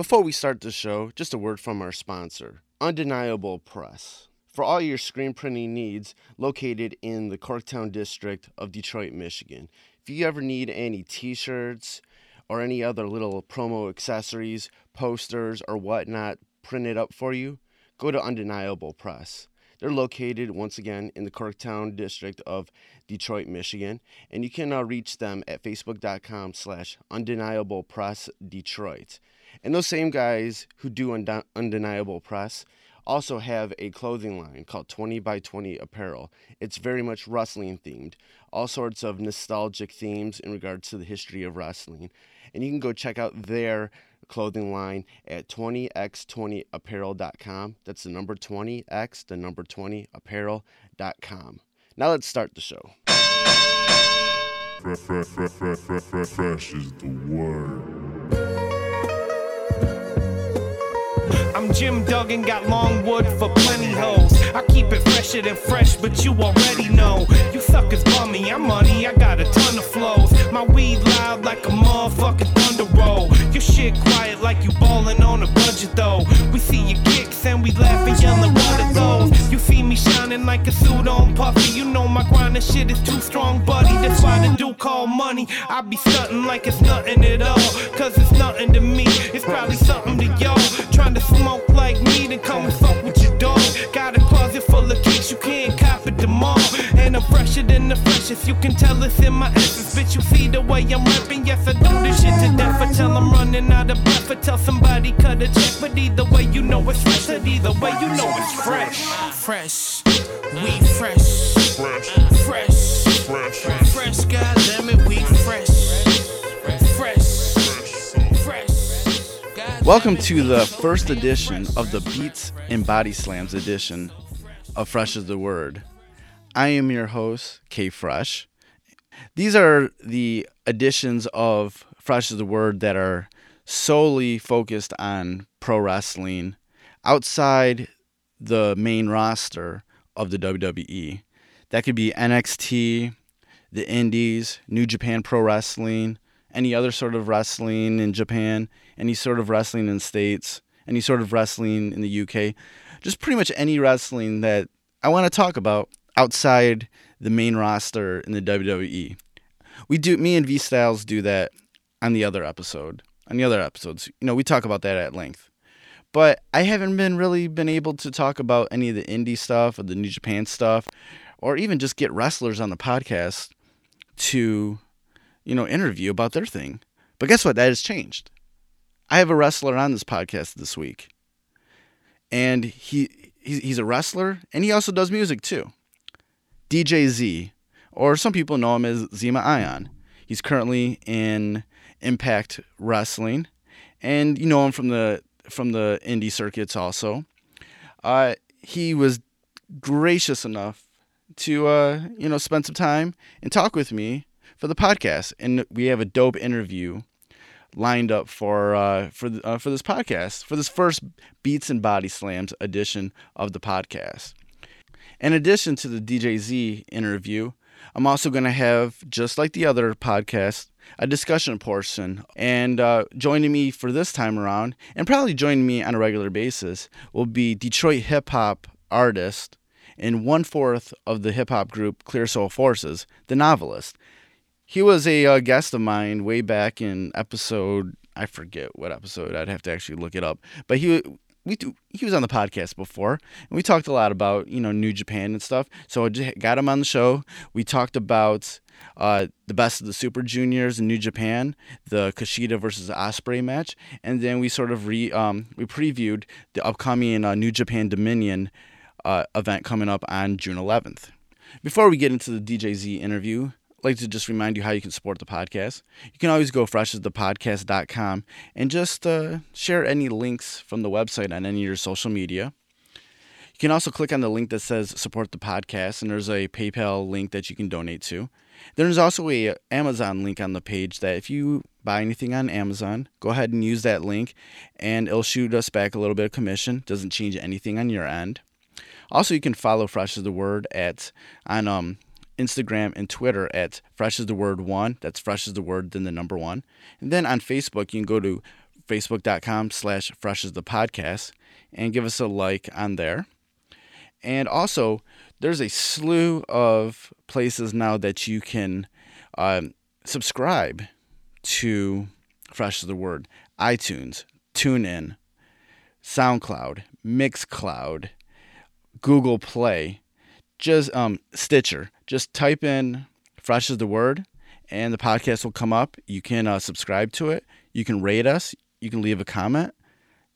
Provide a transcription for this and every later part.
Before we start the show, just a word from our sponsor, Undeniable Press. For all your screen printing needs, located in the Corktown district of Detroit, Michigan. If you ever need any t shirts or any other little promo accessories, posters, or whatnot printed up for you, go to Undeniable Press. They're located once again in the Corktown district of Detroit, Michigan, and you can uh, reach them at facebook.com slash undeniable press Detroit. And those same guys who do undeniable press also have a clothing line called 20 by 20 apparel. It's very much wrestling themed, all sorts of nostalgic themes in regards to the history of wrestling. And you can go check out their clothing line at 20x20apparel.com. That's the number 20x, the number 20 apparel.com. Now let's start the show. Fresh, fresh, fresh, fresh is the word. I'm Jim Duggan, got long wood for plenty hoes. I keep it fresher than fresh, but you already know. You suckers bummy, I'm money, I got a ton of flows. My weed loud like a motherfucking thunder roll. Your shit quiet like you ballin' on a budget though. We see your kicks and we laugh and yellin' what are those? You see me shining like a suit on puffy. You know my grindin' shit is too strong, buddy. That's why the dude call money. I be stuntin' like it's nothing at all. Cause it's nothing to me. It's probably something to y'all. Trying to smoke like me, then come and fuck with your dog. Got a closet full of kicks, you can't all. And I'm fresher than the freshest, you can tell it's in my essence. Bitch, you see the way I'm rapping, yes, I do this shit to death. Until I'm running out of breath, or tell somebody cut a check. But either way, you know it's fresh, and either way, you know it's fresh. Fresh, we fresh. Fresh, Fresh, fresh, fresh, goddammit, we fresh. Fresh, fresh. Welcome to the first edition of the Beats and Body Slams edition of Fresh is the Word. I am your host, K Fresh. These are the editions of Fresh is the Word that are solely focused on pro wrestling outside the main roster of the WWE. That could be NXT, the Indies, New Japan Pro Wrestling, any other sort of wrestling in Japan, any sort of wrestling in States, any sort of wrestling in the UK, just pretty much any wrestling that I want to talk about outside the main roster in the WWE. We do me and V Styles do that on the other episode. On the other episodes, you know, we talk about that at length. But I haven't been really been able to talk about any of the indie stuff or the New Japan stuff or even just get wrestlers on the podcast to you know, interview about their thing. But guess what? That has changed. I have a wrestler on this podcast this week, and he he's, a wrestler, and he also does music too. DJ Z, or some people know him as Zema Ion. He's currently in Impact Wrestling, and you know him from the from the indie circuits also. Uh, he was gracious enough to uh, you know spend some time and talk with me for the podcast, and we have a dope interview lined up for uh, for uh, for this podcast for this first Beats and Body Slams edition of the podcast. In addition to the DJZ interview, I'm also going to have just like the other podcast a discussion portion. And uh, joining me for this time around, and probably joining me on a regular basis, will be Detroit hip hop artist and one fourth of the hip hop group Clear Soul Forces, the novelist. He was a uh, guest of mine way back in episode I forget what episode. I'd have to actually look it up. But he we do, he was on the podcast before, and we talked a lot about you know New Japan and stuff. So I got him on the show. We talked about uh, the best of the Super Juniors in New Japan, the Kushida versus Ospreay match, and then we sort of re um, we previewed the upcoming uh, New Japan Dominion uh, event coming up on June 11th. Before we get into the DJZ interview, Like to just remind you how you can support the podcast. You can always go freshasthepodcast.com and just uh, share any links from the website on any of your social media. You can also click on the link that says support the podcast, and there's a PayPal link that you can donate to. There's also a Amazon link on the page that if you buy anything on Amazon, go ahead and use that link, and it'll shoot us back a little bit of commission. Doesn't change anything on your end. Also, you can follow Fresh as the Word at on um, Instagram and Twitter at Fresh as the Word One. That's Fresh as the Word, then the number one. And then on Facebook, you can go to facebook.com slash fresh as the podcast and give us a like on there. And also, there's a slew of places now that you can um, subscribe to Fresh as the Word iTunes, TuneIn, SoundCloud, Mixcloud, Google Play, just um, Stitcher. Just type in Fresh as the Word and the podcast will come up. You can uh, subscribe to it. You can rate us. You can leave a comment.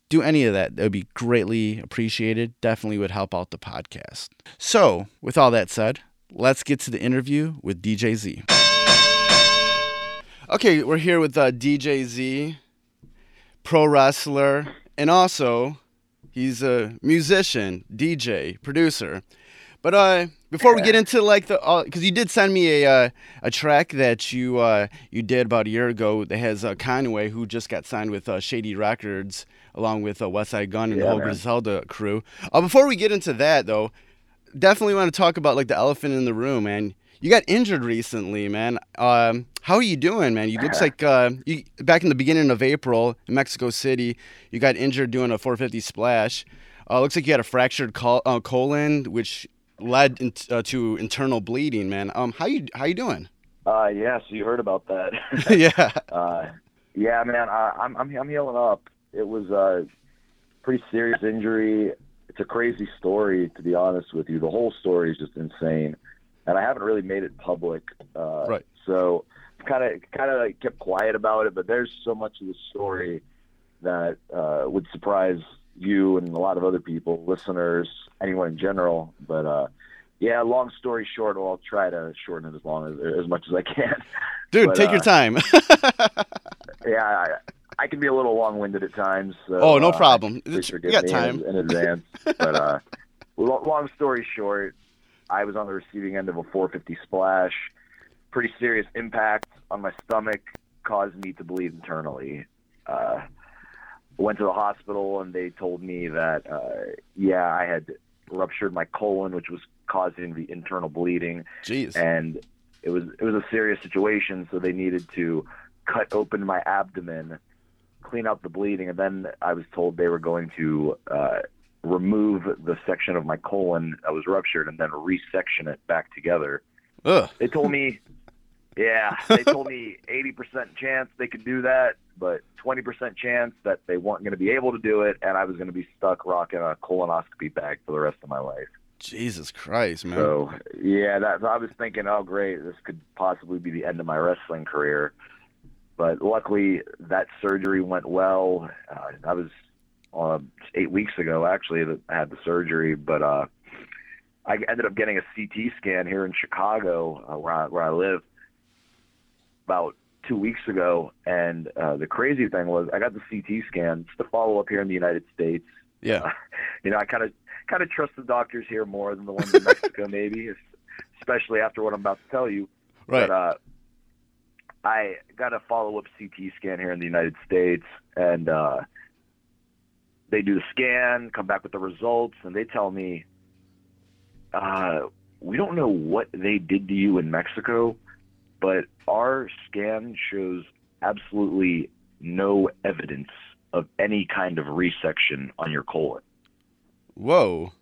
Do any of that. That would be greatly appreciated. Definitely would help out the podcast. So, with all that said, let's get to the interview with DJ Z. Okay, we're here with uh, DJ Z, pro wrestler, and also he's a musician, DJ, producer. But uh, before we get into like the, because you did send me a uh, a track that you uh, you did about a year ago that has uh, Conway, who just got signed with uh, Shady Records, along with uh, Westside Gun and the Yeah, whole man. Griselda crew. Uh, before we get into that, though, definitely want to talk about like the elephant in the room, man. You got injured recently, man. Um, how are you doing, man? You looks like uh, you back in the beginning of April in Mexico City. You got injured doing a 450 splash. Uh, looks like you had a fractured col- uh, colon, which led in- uh, to internal bleeding, man. Um, how you how you doing? Uh, yeah, so you heard about that. yeah, uh, yeah, man, I, I'm, I'm, I'm healing up. It was a pretty serious injury. It's a crazy story, to be honest with you. The whole story is just insane, and I haven't really made it public. Uh, Right. So kind of, kind of like kept quiet about it. But there's so much of the story that uh, would surprise you and a lot of other people, listeners, anyone in general. But uh, yeah, long story short, well, I'll try to shorten it as long as as much as I can. dude, But, take your uh, time. Yeah, I, I can be a little long-winded at times. So, Oh, no uh, problem. Please forgive you got me time. in, in advance. but uh, lo- long story short, I was on the receiving end of a 450 splash. Pretty serious impact on my stomach caused me to bleed internally. Uh, went to the hospital and they told me that uh, yeah, I had ruptured my colon, which was causing the internal bleeding Jeez. and it was it was a serious situation so they needed to cut open my abdomen clean out the bleeding and then i was told they were going to uh, remove the section of my colon that was ruptured and then resection it back together Ugh. they told me yeah they told me 80% chance they could do that but 20% chance that they weren't going to be able to do it and i was going to be stuck rocking a colonoscopy bag for the rest of my life Jesus Christ, man. so yeah, that I was thinking, oh great, this could possibly be the end of my wrestling career. But luckily, that surgery went well. Uh, that was uh, eight weeks ago, actually, that I had the surgery. But uh, I ended up getting a CT scan here in Chicago, uh, where I, where I live, about two weeks ago. And uh, the crazy thing was, I got the CT scan It's the follow up here in the United States yeah. you know, I kind of kind of trust the doctors here more than the ones in Mexico, maybe, especially after what I'm about to tell you. Right. But uh, I got a follow up CT scan here in the United States, and uh, they do the scan, come back with the results, and they tell me, uh, we don't know what they did to you in Mexico, but our scan shows absolutely no evidence of any kind of resection on your colon. Whoa.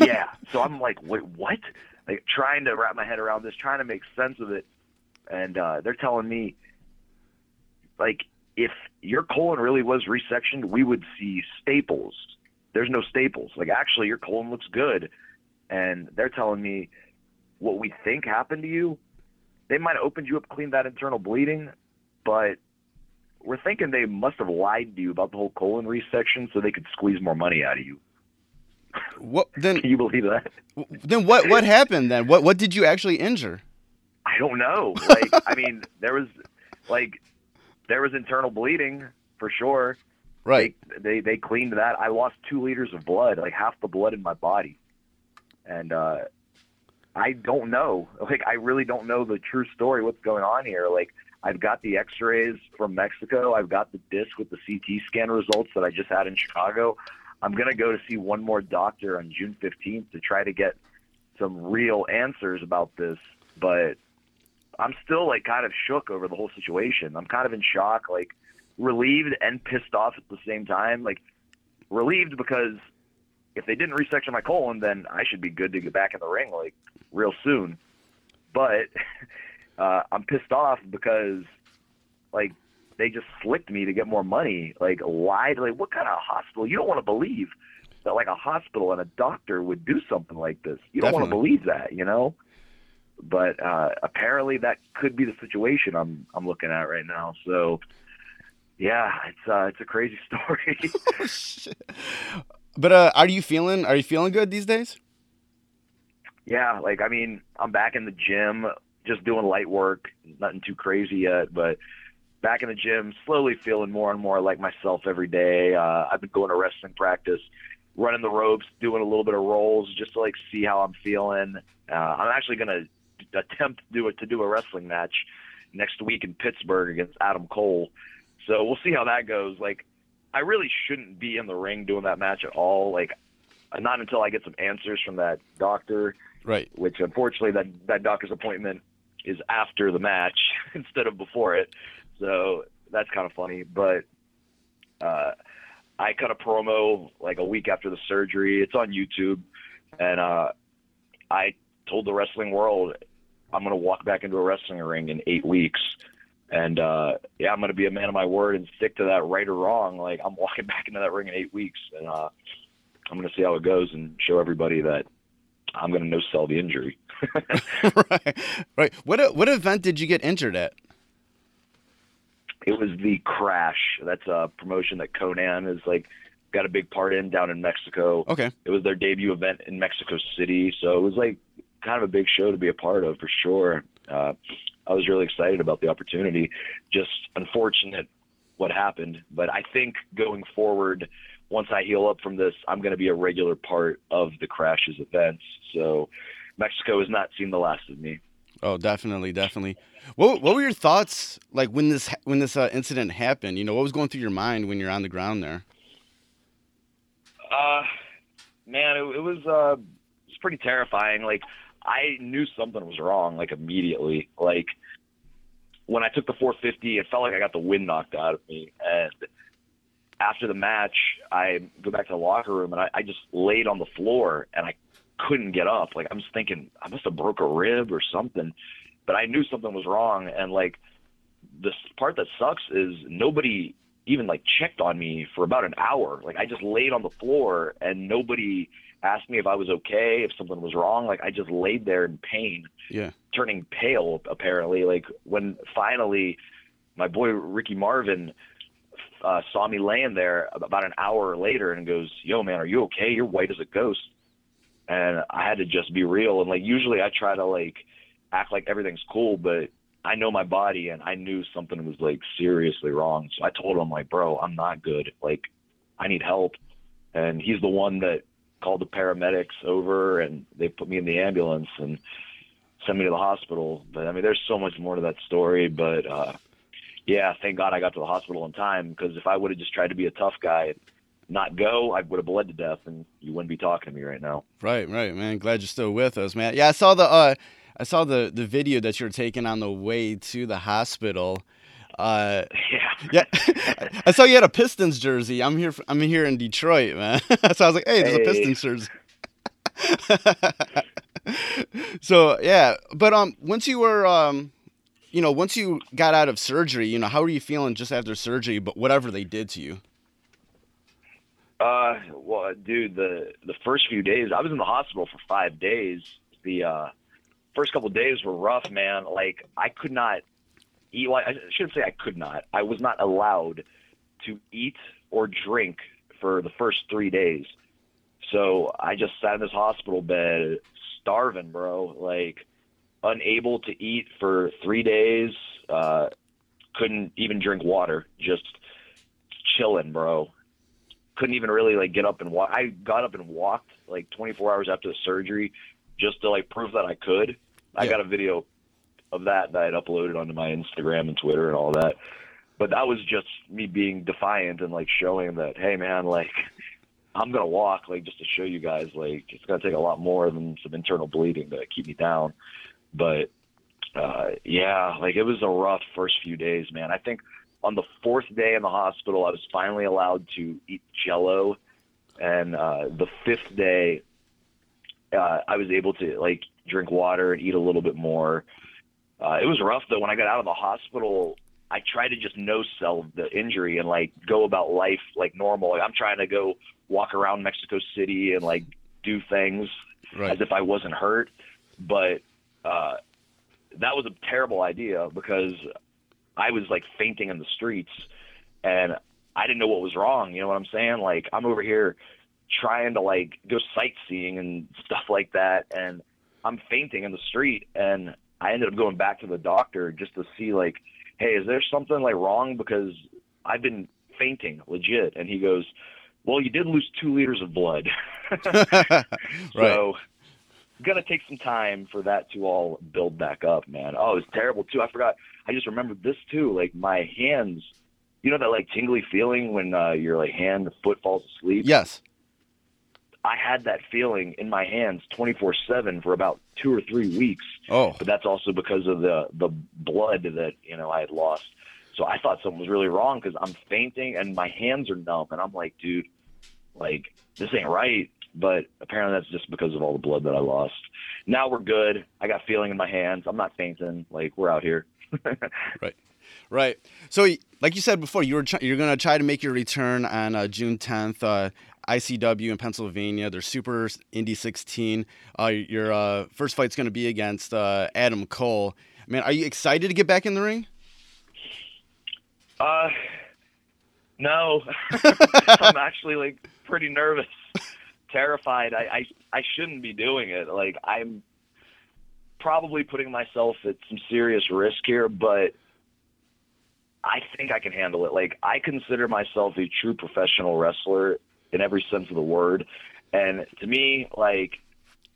yeah. So I'm like, wait, what? Like trying to wrap my head around this, trying to make sense of it, and uh, they're telling me, like, if your colon really was resectioned, we would see staples. There's no staples. Like, actually, your colon looks good, and they're telling me what we think happened to you. They might have opened you up, cleaned that internal bleeding, but we're thinking they must have lied to you about the whole colon resection so they could squeeze more money out of you. What then? Can you believe that? Then what? What happened then? What? What did you actually injure? I don't know. Like, I mean, there was like there was internal bleeding for sure. Right. They, they they cleaned that. I lost two liters of blood, like half the blood in my body, and uh, I don't know. Like, I really don't know the true story. What's going on here? Like, I've got the X-rays from Mexico. I've got the disc with the CT scan results that I just had in Chicago. I'm gonna go to see one more doctor on June 15th to try to get some real answers about this, but I'm still like kind of shook over the whole situation. I'm kind of in shock. Like relieved and pissed off at the same time. Like relieved because if they didn't resection my colon, then I should be good to get back in the ring like real soon. But uh, I'm pissed off because like they just slicked me to get more money. Like lied. Like what kind of hospital? You don't want to believe that like a hospital and a doctor would do something like this. You don't want to believe that, you know. But uh, apparently that could be the situation I'm I'm looking at right now. So yeah, it's uh, it's a crazy story. But uh, are you feeling? Are you feeling good these days? Yeah, like I mean, I'm back in the gym, just doing light work, nothing too crazy yet, but back in the gym, slowly feeling more and more like myself every day. Uh, I've been going to wrestling practice, running the ropes, doing a little bit of rolls just to like see how I'm feeling. Uh, I'm actually gonna attempt to do it to do a wrestling match next week in Pittsburgh against Adam Cole. So we'll see how that goes. Like, I really shouldn't be in the ring doing that match at all. Like, not until I get some answers from that doctor Right. which unfortunately that that doctor's appointment is after the match instead of before it. So that's kind of funny. But uh, I cut a promo like a week after the surgery. It's on YouTube, and uh, I told the wrestling world I'm going to walk back into a wrestling ring in eight weeks. And uh, yeah, I'm going to be a man of my word and stick to that, right or wrong. Like I'm walking back into that ring in eight weeks, and uh, I'm going to see how it goes and show everybody that I'm going to no sell the injury. right. Right. What what event did you get injured at? It was the Crash. That's a promotion that Konnan is like got a big part in down in Mexico. Okay. It was their debut event in Mexico City, so it was like kind of a big show to be a part of for sure. Uh, I was really excited about the opportunity. Just unfortunate what happened, but I think going forward, once I heal up from this, I'm going to be a regular part of the crashes events. So Mexico has not seen the last of me. Oh, definitely, definitely. What what were your thoughts like when this when this uh, incident happened? You know, what was going through your mind when you're on the ground there? Uh, man, it, it was uh, it was pretty terrifying. Like I knew something was wrong, like immediately. Like when I took the 450, it felt like I got the wind knocked out of me. And after the match, I go back to the locker room and I, I just laid on the floor and I couldn't get up. Like I'm just thinking I must have broke a rib or something, but I knew something was wrong. And like the part that sucks is nobody even like checked on me for about an hour. Like I just laid on the floor and nobody asked me if I was okay, if something was wrong. Like I just laid there in pain, Yeah. turning pale apparently. Like when finally my boy Ricky Marvin uh, saw me laying there about an hour later and goes, "Yo, man, are you okay? You're white as a ghost." And I had to just be real. And like usually I try to like act like everything's cool, but I know my body and I knew something was like seriously wrong. So I told him like, "Bro, I'm not good. Like I need help." And he's the one that called the paramedics over and they put me in the ambulance and sent me to the hospital. But I mean, there's so much more to that story. But uh, yeah, thank God I got to the hospital in time because if I would have just tried to be a tough guy and not go, I would have bled to death, and you wouldn't be talking to me right now. Right, right, man. Glad you're still with us, man. Yeah, I saw the uh I saw the the video that you were taking on the way to the hospital. Uh Yeah. yeah. I saw you had a Pistons jersey. I'm here I'm here in Detroit, man. so I was like, "Hey, there's a Hey. Pistons jersey." so, yeah, but um once you were um you know, once you got out of surgery, you know, how were you feeling just after surgery, but whatever they did to you? Uh, well, dude, the the first few days, I was in the hospital for five days. The uh, first couple of days were rough, man. Like I could not eat. Well, I shouldn't say I could not. I was not allowed to eat or drink for the first three days. So I just sat in this hospital bed, starving, bro. Like unable to eat for three days. Uh, couldn't even drink water. Just chilling, bro couldn't even really like get up and walk. I got up and walked like 24 hours after the surgery just to like prove that I could. I Yeah. got a video of that that I'd uploaded onto my Instagram and Twitter and all that. But that was just me being defiant and like showing that, hey man, like I'm gonna walk like just to show you guys like it's gonna take a lot more than some internal bleeding to keep me down. But uh yeah, like it was a rough first few days, man. I think on the fourth day in the hospital, I was finally allowed to eat Jello, and uh, the fifth day, uh, I was able to like drink water and eat a little bit more. Uh, it was rough though. When I got out of the hospital, I tried to just no sell the injury and like go about life like normal. Like, I'm trying to go walk around Mexico City and like do things Right. as if I wasn't hurt. But uh, that was a terrible idea because I was like fainting in the streets and I didn't know what was wrong. You know what I'm saying? Like I'm over here trying to like go sightseeing and stuff like that, and I'm fainting in the street. And I ended up going back to the doctor just to see like, hey, is there something like wrong? Because I've been fainting legit. And he goes, well, you did lose two liters of blood. right. So gonna take some time for that to all build back up, man. Oh, it was terrible too. I forgot. I just remembered this too. Like my hands, you know that like tingly feeling when uh, your like hand, the foot falls asleep. Yes. I had that feeling in my hands 24/7 for about two or three weeks. Oh. But that's also because of the the blood that you know I had lost. So I thought something was really wrong because I'm fainting and my hands are numb, and I'm like, dude, like this ain't right. But apparently that's just because of all the blood that I lost. Now we're good. I got feeling in my hands. I'm not fainting. Like we're out here. Right. Right. So, like you said before, you were tr- you're gonna try to make your return on uh, June 10th. Uh, ICW in Pennsylvania. They're Super Indy 16. Uh, your uh, first fight's gonna be against uh, Adam Cole. Man, are you excited to get back in the ring? Uh, no. I'm actually like pretty nervous, terrified. I, I I shouldn't be doing it. Like I'm probably putting myself at some serious risk here, but I think I can handle it. Like I consider myself a true professional wrestler in every sense of the word, and to me, like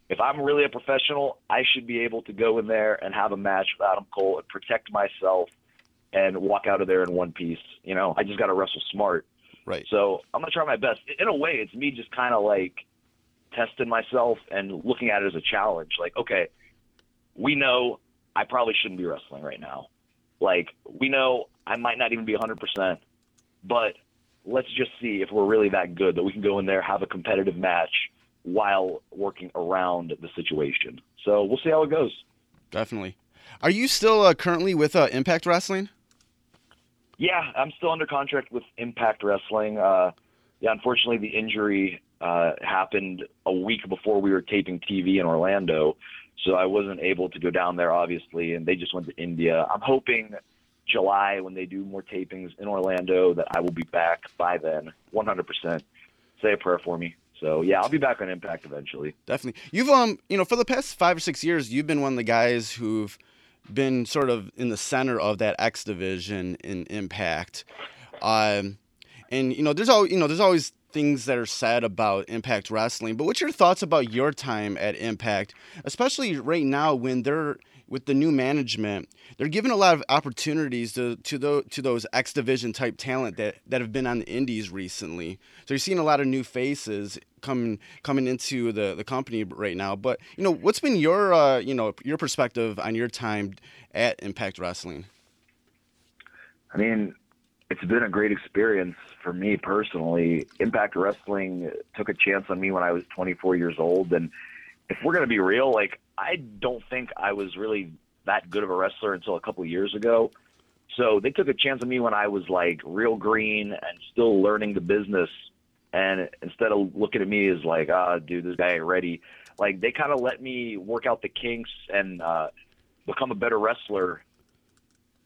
if I'm really a professional, I should be able to go in there and have a match with Adam Cole and protect myself and walk out of there in one piece. You know, I just got to wrestle smart. Right. So I'm gonna try my best. In a way, it's me just kind of like testing myself and looking at it as a challenge. Like, okay, we know I probably shouldn't be wrestling right now. Like, we know I might not even be 100%, but let's just see if we're really that good that we can go in there, have a competitive match while working around the situation. So we'll see how it goes. Definitely. Are you still uh, currently with uh, Impact Wrestling? Yeah, I'm still under contract with Impact Wrestling. Uh, yeah, unfortunately, the injury uh, happened a week before we were taping TV in Orlando, so I wasn't able to go down there, obviously, and they just went to India. I'm hoping July, when they do more tapings in Orlando, that I will be back by then, 100%. Say a prayer for me. So yeah, I'll be back on Impact eventually. Definitely. You've um, you know, for the past five or six years, you've been one of the guys who've been sort of in the center of that X division in Impact. Um, and you know, there's all you know, there's always things that are said about Impact Wrestling. But what's your thoughts about your time at Impact, especially right now when they're with the new management, they're giving a lot of opportunities to to those to those X division type talent that, that have been on the indies recently. So you're seeing a lot of new faces coming coming into the, the company right now. But you know, what's been your uh, you know your perspective on your time at Impact Wrestling? I mean, it's been a great experience for me personally. Impact Wrestling took a chance on me when I was 24 years old, and if we're gonna be real, like I don't think I was really that good of a wrestler until a couple of years ago. So they took a chance on me when I was like real green and still learning the business. And instead of looking at me as like, ah, dude, this guy ain't ready, like they kind of let me work out the kinks and uh, become a better wrestler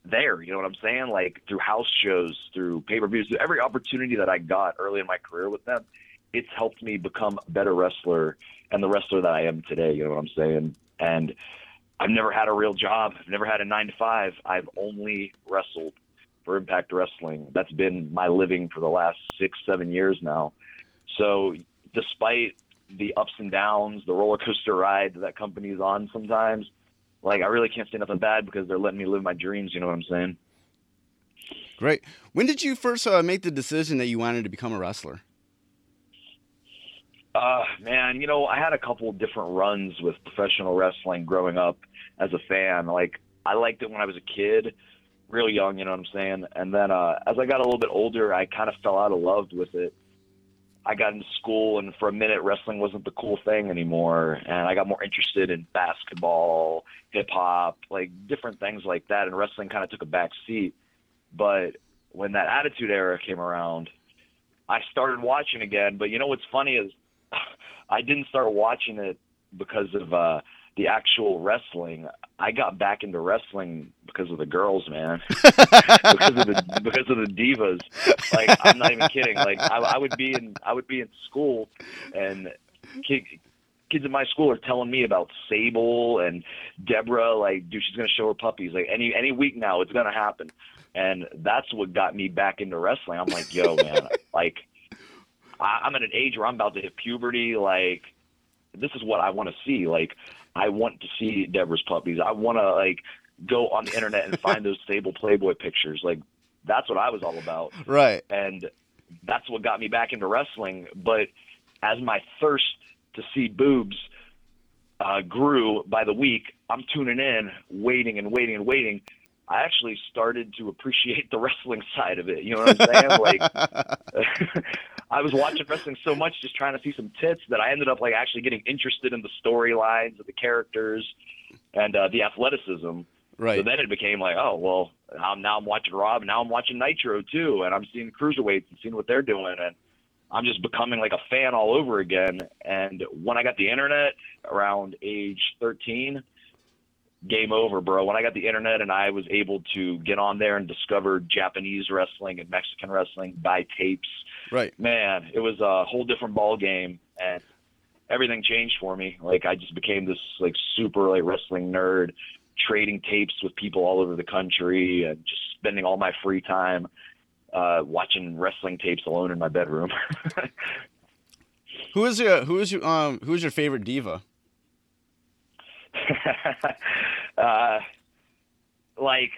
there. You know what I'm saying? Like through house shows, through pay per views, through every opportunity that I got early in my career with them, it's helped me become a better wrestler and the wrestler that I am today. You know what I'm saying? And I've never had a real job. I've never had a nine to five. I've only wrestled for Impact Wrestling. That's been my living for the last six, seven years now. So despite the ups and downs, the roller coaster ride that company's on sometimes, like I really can't say nothing bad because they're letting me live my dreams. You know what I'm saying? Great. When did you first uh, make the decision that you wanted to become a wrestler? Uh, man, you know, I had a couple different runs with professional wrestling growing up as a fan. Like, I liked it when I was a kid, real young, you know what I'm saying? And then uh, as I got a little bit older, I kind of fell out of love with it. I got into school, and for a minute, wrestling wasn't the cool thing anymore. And I got more interested in basketball, hip hop, like different things like that. And wrestling kind of took a back seat. But when that Attitude Era came around, I started watching again. But you know what's funny is I didn't start watching it because of uh, the actual wrestling. I got back into wrestling because of the girls, man. because of the because of the divas. Like I'm not even kidding. Like I, I would be in I would be in school, and kid, kids in my school are telling me about Sable and Debra. Like, dude, she's gonna show her puppies. Like any any week now, it's gonna happen. And that's what got me back into wrestling. I'm like, yo, man, like I'm at an age where I'm about to hit puberty. Like, this is what I want to see. Like, I want to see Debra's puppies. I want to like go on the internet and find those Sable Playboy pictures. Like, that's what I was all about Right. and that's what got me back into wrestling. But as my thirst to see boobs uh, grew by the week, I'm tuning in, waiting and waiting and waiting. I actually started to appreciate the wrestling side of it. You know what I'm saying? like, I was watching wrestling so much, just trying to see some tits, that I ended up like actually getting interested in the storylines of the characters and uh, the athleticism. Right. So then it became like, oh well, I'm, now I'm watching Raw, and now I'm watching Nitro too, and I'm seeing cruiserweights and seeing what they're doing, and I'm just becoming like a fan all over again. And when I got the internet around age 13, game over, bro. When I got the internet and I was able to get on there and discover Japanese wrestling and Mexican wrestling, buy tapes, Right. man, it was a whole different ball game, and everything changed for me. Like I just became this like super like wrestling nerd, trading tapes with people all over the country, and just spending all my free time uh, watching wrestling tapes alone in my bedroom. Who is your who is your um who is your favorite diva? uh, like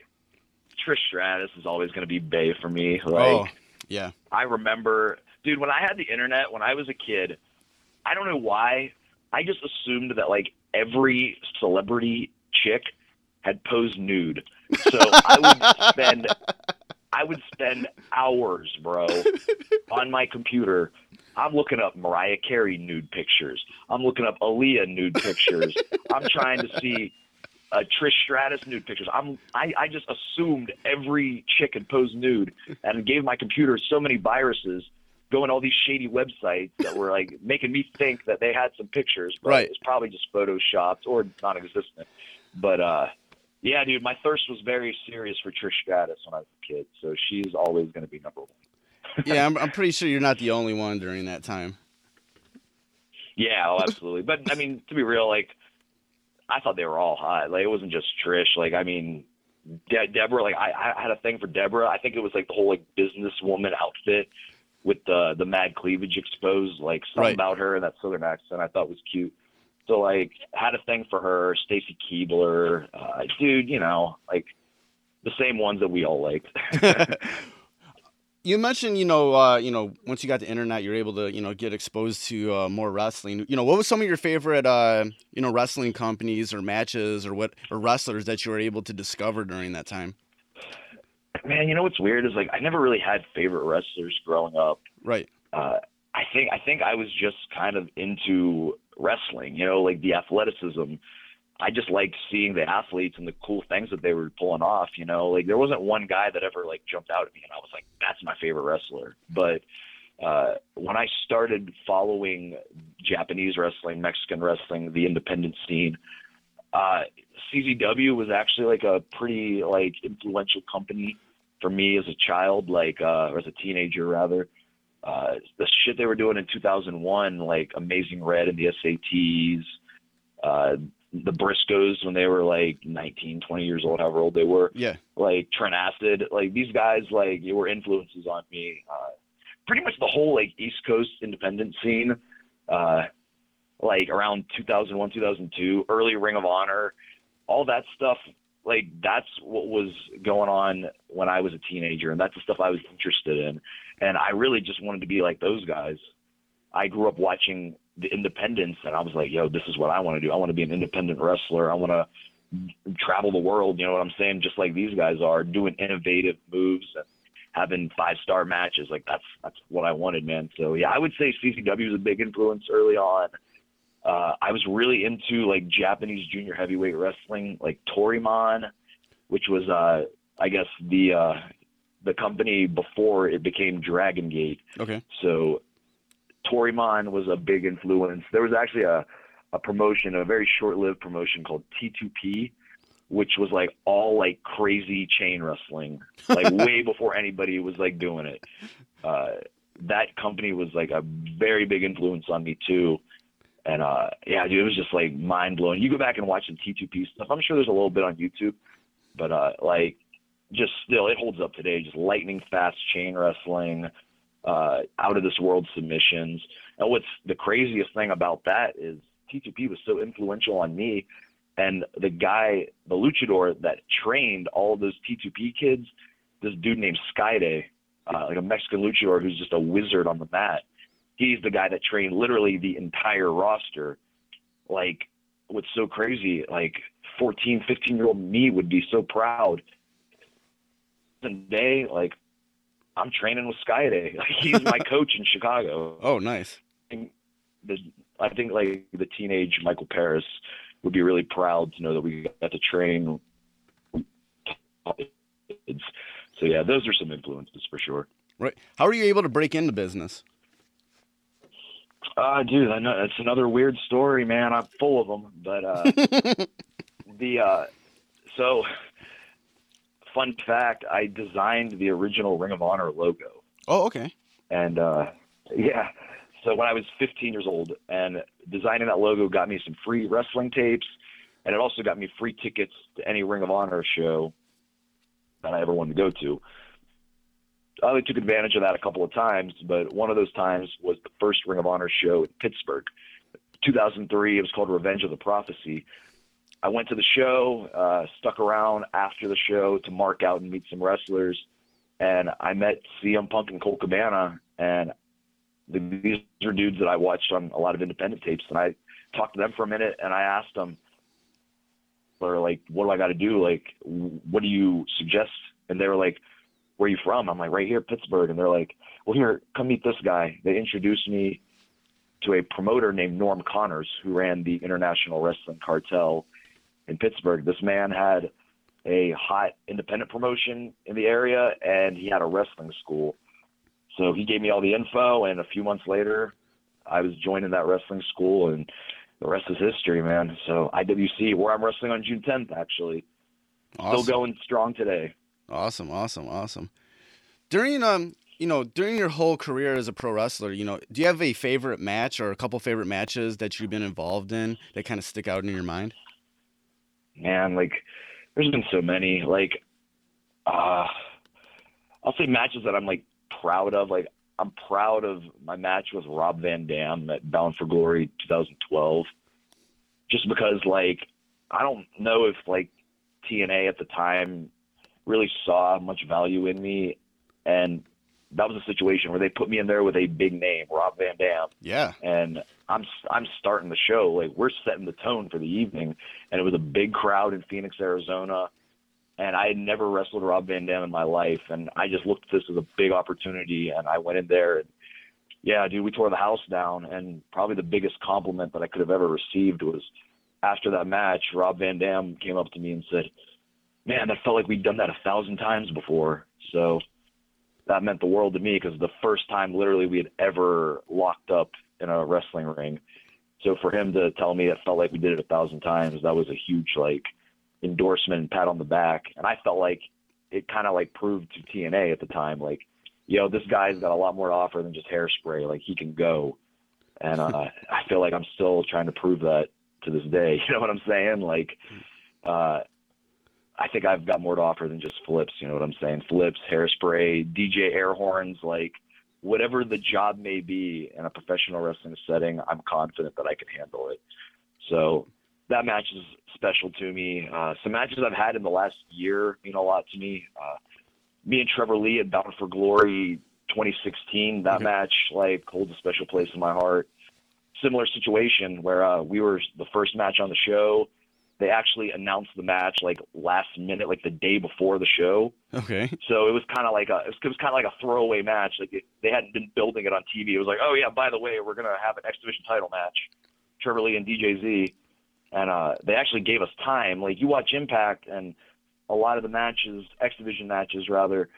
Trish Stratus is always going to be Bay for me. Like oh, yeah. I remember, dude, when I had the internet when I was a kid, I don't know why, I just assumed that like every celebrity chick had posed nude. So I would spend I would spend hours, bro, on my computer. I'm looking up Mariah Carey nude pictures. I'm looking up Aaliyah nude pictures. I'm trying to see uh, Trish Stratus nude pictures. I'm I, I just assumed every chick had posed nude and gave my computer so many viruses going to all these shady websites that were like making me think that they had some pictures, but Right. it's probably just photoshopped or non-existent. But uh, yeah, dude, my thirst was very serious for Trish Stratus when I was a kid, so she's always going to be number one. Yeah, I'm, I'm pretty sure you're not the only one during that time. Yeah, oh, absolutely. but I mean, to be real, like I thought they were all hot. Like it wasn't just Trish. Like I mean, De- Debra. Like I, I had a thing for Debra. I think it was like the whole like businesswoman outfit with the the mad cleavage exposed. Like something Right. about her and that southern accent I thought was cute. So like had a thing for her. Stacy Keibler, uh, dude. You know, like the same ones that we all liked. You mentioned, you know, uh, you know, once you got the internet, you're able to, you know, get exposed to uh, more wrestling. You know, what was some of your favorite, uh, you know, wrestling companies or matches or what or wrestlers that you were able to discover during that time? Man, you know what's weird is like I never really had favorite wrestlers growing up. Right. uh, I think I think I was just kind of into wrestling, you know, like the athleticism. I just liked seeing the athletes and the cool things that they were pulling off, you know. Like there wasn't one guy that ever like jumped out at me and I was like, that's my favorite wrestler. But uh when I started following Japanese wrestling, Mexican wrestling, the independent scene, uh CZW was actually like a pretty like influential company for me as a child, like uh or as a teenager rather uh, the shit they were doing in 2001, like Amazing Red and the SATs, uh, the Briscoes when they were like 19, 20 years old, however old they were, Yeah. like Trent Acid, like these guys, like they were influences on me. Uh, pretty much the whole like East Coast independent scene, uh, like around 2001, 2002, early Ring of Honor, all that stuff. Like that's what was going on when I was a teenager, and that's the stuff I was interested in and I really just wanted to be like those guys. I grew up watching the independents, and I was like, "Yo, this is what I want to do. I want to be an independent wrestler. I want to travel the world. You know what I'm saying? Just like these guys are doing innovative moves and having five star matches. Like that's that's what I wanted, man. So yeah, I would say CZW was a big influence early on. Uh, I was really into like Japanese junior heavyweight wrestling, like Toryumon, which was uh, I guess the uh, the company before it became Dragon Gate. Okay. So Toryumon was a big influence. There was actually a, a promotion, a very short lived promotion called T2P, which was like all like crazy chain wrestling, like way before anybody was like doing it. Uh, that company was like a very big influence on me too. And uh, yeah, dude, it was just like mind blowing. You go back and watch the T2P stuff. I'm sure there's a little bit on YouTube, but uh, like just still, it holds up today. Just lightning fast chain wrestling, uh, out of this world submissions. And what's the craziest thing about that is T2P was so influential on me. And the guy, the luchador that trained all those T2P kids, this dude named Skayde, uh, like a Mexican luchador who's just a wizard on the mat. He's the guy that trained literally the entire roster. Like, what's so crazy, like 14, 15 year old me would be so proud. Day, like I'm training with Skayde. Like, he's my coach in Chicago. Oh, nice. And the, I think like the teenage Michael Paris would be really proud to know that we got to train. kids. So yeah, those are some influences for sure. Right. How are you able to break into business? Uh, dude, I know it's another weird story, man. I'm full of them, but uh, the uh, so fun fact, I designed the original Ring of Honor logo. Oh, okay. And uh, yeah, so when I was 15 years old, and designing that logo got me some free wrestling tapes, and it also got me free tickets to any Ring of Honor show that I ever wanted to go to. I only took advantage of that a couple of times, but one of those times was the first Ring of Honor show in Pittsburgh. 2003, it was called Revenge of the Prophecy. I went to the show, uh, stuck around after the show to mark out and meet some wrestlers, and I met CM Punk and Colt Cabana, and the, these are dudes that I watched on a lot of independent tapes, and I talked to them for a minute, and I asked them, or like, what do I got to do? Like, what do you suggest? And they were like, where are you from? I'm like, right here, Pittsburgh. And they're like, well, here, come meet this guy. They introduced me to a promoter named Norm Connors, who ran the International Wrestling Cartel in Pittsburgh. This man had a hot independent promotion in the area, and he had a wrestling school. So he gave me all the info, and a few months later, I was joining that wrestling school, and the rest is history, man. So IWC, where I'm wrestling on June 10th, actually, Awesome. still going strong today. Awesome, awesome, awesome. During um, you know, during your whole career as a pro wrestler, you know, do you have a favorite match or a couple favorite matches that you've been involved in that kind of stick out in your mind? Man, like there's been so many. Like uh I'll say matches that I'm like proud of. Like I'm proud of my match with Rob Van Dam at Bound for Glory 2012. Just because like I don't know if like TNA at the time really saw much value in me and that was a situation where they put me in there with a big name, Rob Van Dam Yeah. and I'm I'm starting the show. Like we're setting the tone for the evening, and it was a big crowd in Phoenix, Arizona. And I had never wrestled Rob Van Dam in my life, and I just looked at this as a big opportunity, and I went in there. And yeah, dude, we tore the house down, and probably the biggest compliment that I could have ever received was after that match. Rob Van Dam came up to me and said, "Man, that felt like we'd done that a thousand times before." So that meant the world to me because the first time literally we had ever locked up in a wrestling ring. So for him to tell me it felt like we did it a thousand times, that was a huge like endorsement and pat on the back. And I felt like it kind of like proved to TNA at the time, like, yo, this guy's got a lot more to offer than just hairspray. Like he can go. And uh, I feel like I'm still trying to prove that to this day. You know what I'm saying? Like, uh, I think I've got more to offer than just flips. You know what I'm saying? Flips, hairspray, DJ air horns, like whatever the job may be in a professional wrestling setting, I'm confident that I can handle it. So that match is special to me. Uh, some matches I've had in the last year mean a lot to me. Uh, me and Trevor Lee at Bound for Glory 2016, that Okay. match like holds a special place in my heart. Similar situation where uh, we were the first match on the show. They actually announced the match like last minute, like the day before the show. Okay. So it was kind of like a it was, was kind of like a throwaway match. Like it, they hadn't been building it on TV. It was like, oh yeah, by the way, we're gonna have an X Division title match, Trevor Lee and DJ Z, and uh, they actually gave us time. Like you watch Impact and a lot of the matches, X Division matches rather,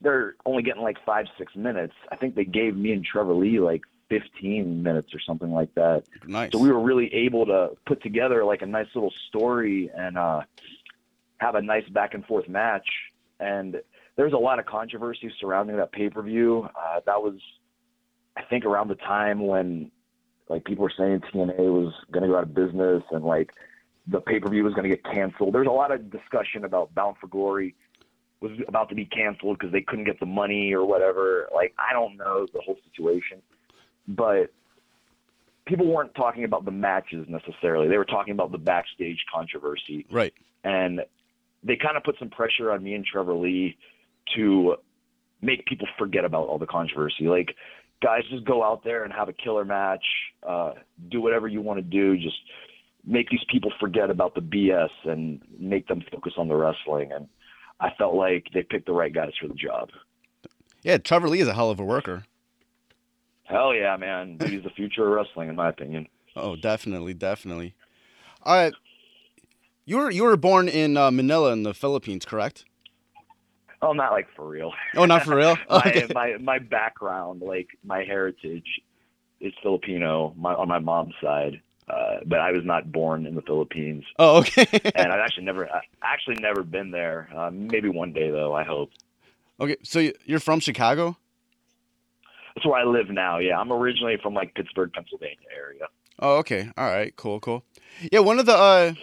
they're only getting like five six minutes. I think they gave me and Trevor Lee like 15 minutes or something like that. Nice. So we were really able to put together like a nice little story and uh, have a nice back and forth match. And there's a lot of controversy surrounding that pay per view. Uh, that was, I think, around the time when like people were saying TNA was going to go out of business and like the pay per view was going to get canceled. There's a lot of discussion about Bound for Glory was about to be canceled because they couldn't get the money or whatever. Like I don't know the whole situation, but people weren't talking about the matches necessarily. They were talking about the backstage controversy, right. and they kind of put some pressure on me and Trevor Lee to make people forget about all the controversy. Like, guys, just go out there and have a killer match. Uh, do whatever you want to do. Just make these people forget about the BS and make them focus on the wrestling. And I felt like they picked the right guys for the job. Yeah, Trevor Lee is a hell of a worker. Hell yeah, man. He's the future of wrestling, in my opinion. Oh, definitely, definitely. All right. You were you were born in uh, Manila in the Philippines, correct? Oh, not like for real. Oh, not for real. Okay. my, my my background, like my heritage, is Filipino my, on my mom's side, uh, but I was not born in the Philippines, Oh, okay. and I've actually never I actually never been there. Uh, maybe one day though. I hope. okay. So you're from Chicago? That's where I live now. Yeah, I'm originally from like Pittsburgh, Pennsylvania area. Oh, okay. All right. Cool. Cool. Yeah. One of the, uh,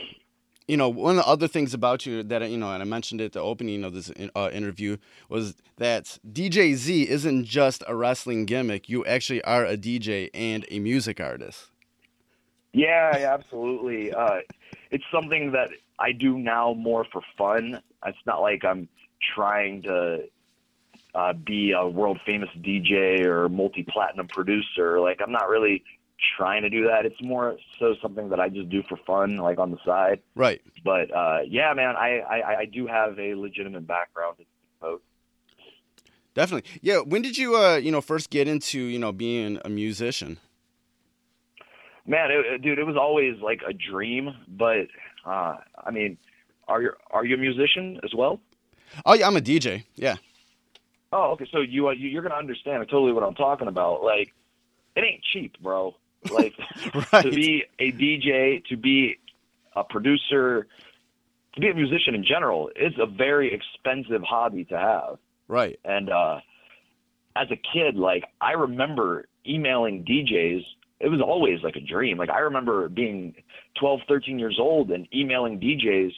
you know, one of the other things about you that you know, and I mentioned it at the opening of this uh, interview was that DJ Z isn't just a wrestling gimmick. You actually are a DJ and a music artist. Yeah, yeah, absolutely. Uh, it's something that I do now more for fun. It's not like I'm trying to uh, be a world famous DJ or multi platinum producer. Like I'm not really trying to do that. It's more so something that I just do for fun, like on the side. Right. But uh, yeah, man, I, I I do have a legitimate background in both. Definitely. Yeah. When did you, uh, you know, first get into, you know, being a musician? Man, it, dude, it was always like a dream. But uh, I mean, are you are you a musician as well? Oh, yeah. I'm a DJ. Yeah. Oh, okay. So you, uh, you you're gonna understand totally what I'm talking about. Like, it ain't cheap, bro. Like Right. to be a DJ, to be a producer, to be a musician in general, it's a very expensive hobby to have. Right. And uh, as a kid, like I remember emailing DJs. It was always like a dream. Like I remember being 12, 13 years old and emailing DJs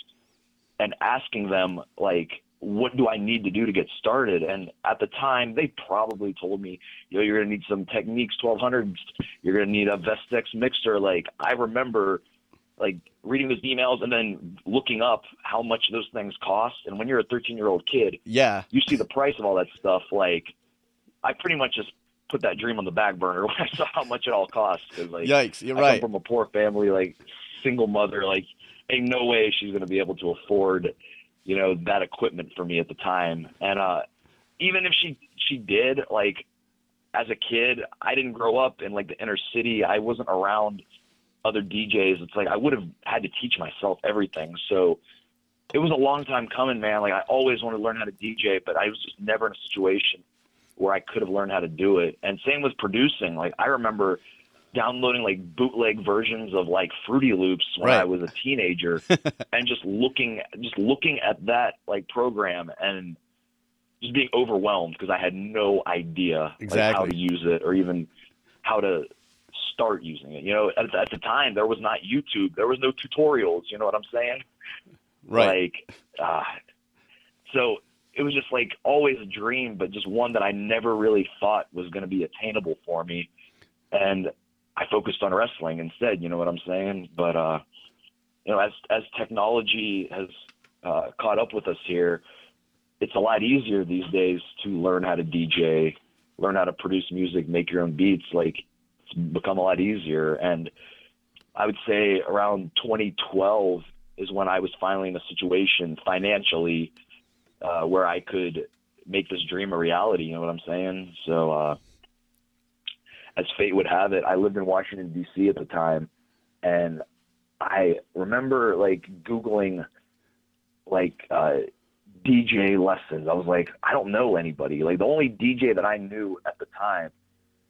and asking them like, what do I need to do to get started? And at the time, they probably told me, you know, you're gonna need some Technics 1200s. You're gonna need a Vestax mixer. Like I remember, like reading those emails and then looking up how much those things cost. And when you're a 13 year old kid, Yeah. you see the price of all that stuff. Like, I pretty much just put that dream on the back burner when I saw how much it all cost. Like, Yikes. You're I right. come from a poor family, like single mother. Like, ain't no way she's gonna be able to afford, you know, that equipment for me at the time. And uh, even if she she did, like, as a kid, I didn't grow up in like the inner city. I wasn't around other DJs. It's like I would have had to teach myself everything. So it was a long time coming, man. Like I always wanted to learn how to DJ, but I was just never in a situation where I could have learned how to do it. And same with producing. Like I remember downloading like bootleg versions of like Fruity Loops when Right. I was a teenager and just looking just looking at that like program and just being overwhelmed because I had no idea like, how to use it or even how to start using it. You know, at, at the time there was not YouTube, there was no tutorials. You know what I'm saying? Right. Like, uh, so it was just like always a dream, but just one that I never really thought was going to be attainable for me. And I focused on wrestling instead. You know what I'm saying? But uh, you know, as as technology has uh, caught up with us here, it's a lot easier these days to learn how to DJ, learn how to produce music, make your own beats. Like it's become a lot easier. And I would say around 2012 is when I was finally in a situation financially uh, where I could make this dream a reality. You know what I'm saying? So, uh, as fate would have it, I lived in Washington D.C. at the time, and I remember like googling like uh, DJ lessons. I was like, I don't know anybody. Like the only DJ that I knew at the time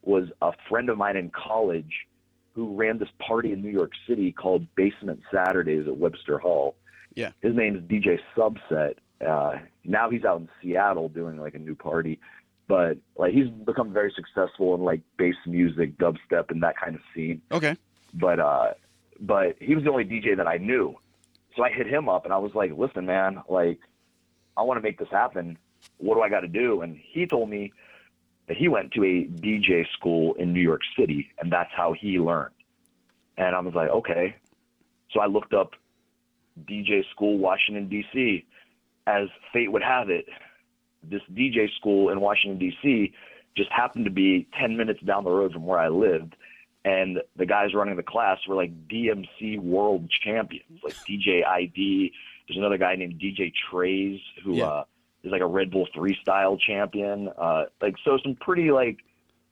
was a friend of mine in college who ran this party in New York City called Basement Saturdays at Webster Hall. Yeah. His name is DJ Subset. Uh, now he's out in Seattle doing like a new party, but like he's become very successful in like bass music, dubstep, and that kind of scene. Okay. But uh, but he was the only DJ that I knew. So I hit him up and I was like, listen, man, like I want to make this happen. What do I got to do? And he told me that he went to a DJ school in New York City and that's how he learned. And I was like, okay. So I looked up DJ school, Washington, D.C. As fate would have it, this DJ school in Washington, D.C. just happened to be 10 minutes down the road from where I lived and the guys running the class were like DMC world champions, like DJ ID. There's another guy named DJ Trayze who Yeah. uh, is like a Red Bull freestyle champion. Uh, like so, some pretty like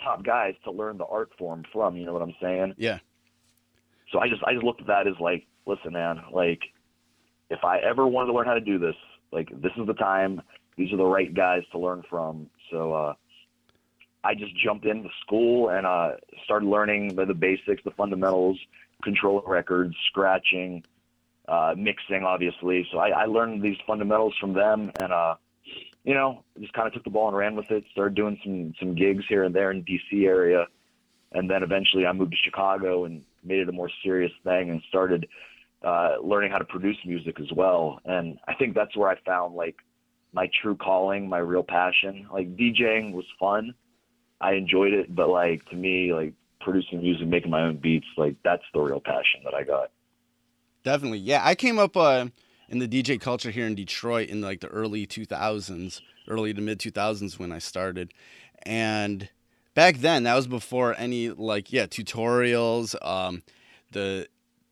top guys to learn the art form from. You know what I'm saying? Yeah. So I just I just looked at that as like, listen, man, like if I ever wanted to learn how to do this, like this is the time. These are the right guys to learn from. So uh, I just jumped into school and uh, started learning the, the basics, the fundamentals, control records, scratching, uh, mixing, obviously. So I, I learned these fundamentals from them, and uh, you know, just kind of took the ball and ran with it. Started doing some some gigs here and there in DC area, and then eventually I moved to Chicago and made it a more serious thing and started uh, learning how to produce music as well. And I think that's where I found like my true calling, my real passion. Like DJing was fun. I enjoyed it, but like to me, like producing music, making my own beats, like that's the real passion that I got. Definitely. Yeah, I came up uh, in the DJ culture here in Detroit in like the early 2000s, early to mid 2000s when I started. And back then, that was before any like yeah, tutorials, um the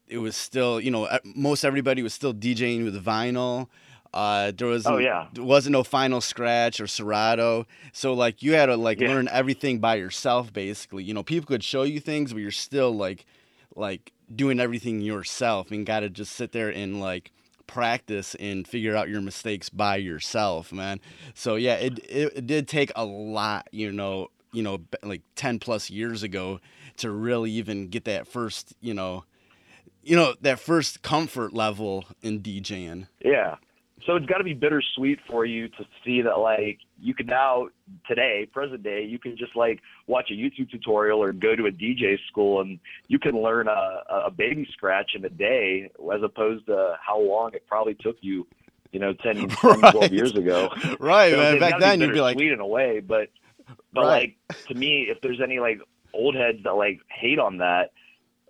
it was still, you know, most everybody was still DJing with vinyl. Uh, there was Oh, yeah. there wasn't no final scratch or Serato, so like you had to like Yeah. learn everything by yourself basically. You know, people could show you things, but you're still like like doing everything yourself and got to just sit there and like practice and figure out your mistakes by yourself, man. So yeah, it it, it did take a lot, you know, you know, like 10 plus years ago to really even get that first, you know, you know, that first comfort level in DJing. Yeah. So it's got to be bittersweet for you to see that, like, you can now, today, present day, you can just, like, watch a YouTube tutorial or go to a DJ school and you can learn a, a baby scratch in a day as opposed to how long it probably took you, you know, 10, 10 12 years ago. Right, So man. Back then you'd be like, bittersweet in a way, but but Right. like to me, if there's any like old heads that like hate on that,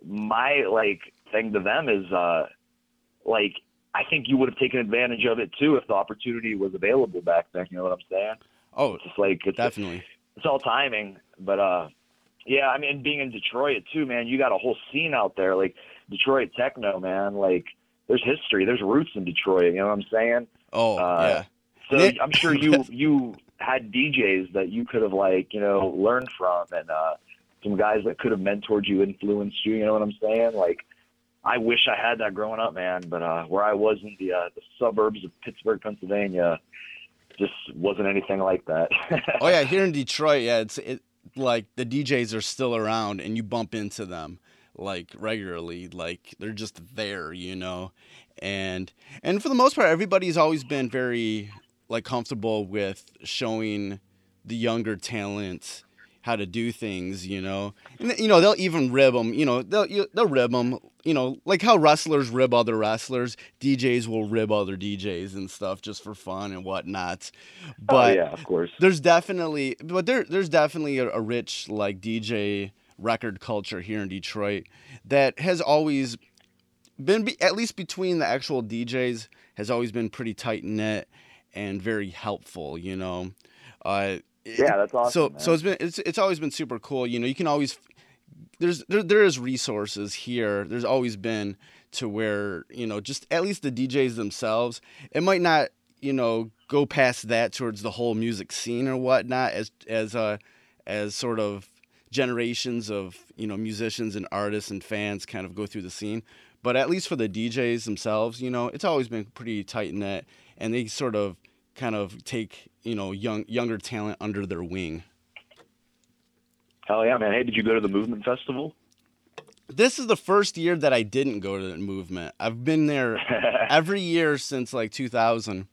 my like thing to them is uh like I think you would have taken advantage of it too if the opportunity was available back then. You know what I'm saying? oh, It's just like it's definitely. it's all timing, but uh yeah, I mean being in Detroit too, man, you got a whole scene out there like Detroit techno, man. Like there's history, there's roots in Detroit. You know what I'm saying? Oh, Uh, yeah. So I'm sure you you had DJs that you could have like you know learned from, and uh, some guys that could have mentored you, influenced you. You know what I'm saying? Like, I wish I had that growing up, man. But uh, where I was in the uh, the suburbs of Pittsburgh, Pennsylvania, just wasn't anything like that. Oh yeah, here in Detroit, yeah, it's it like the DJs are still around and you bump into them like regularly, like they're just there, you know. And and for the most part everybody's always been very like comfortable with showing the younger talent how to do things, you know. And you know, they'll even rib them, you know, they'll they'll rib them, you know, like how wrestlers rib other wrestlers, DJs will rib other DJs and stuff just for fun and whatnot. But oh, yeah, of course. there's definitely but there there's definitely a, a rich like DJ record culture here in Detroit that has always been be, at least between the actual DJs has always been pretty tight knit and very helpful, you know. Uh Yeah, that's awesome. so man. so it's been it's it's always been super cool. You know, you can always there's there there is resources here. There's always been to where you know just at least the DJs themselves. It might not you know go past that towards the whole music scene or whatnot as as uh as sort of generations of you know musicians and artists and fans kind of go through the scene. But at least for the DJs themselves, you know, it's always been pretty tight knit, and they sort of kind of take you know young younger talent under their wing. Hell yeah, man! Hey, did you go to the Movement Festival? This is the first year that I didn't go to the movement. I've been there every year since like 2000.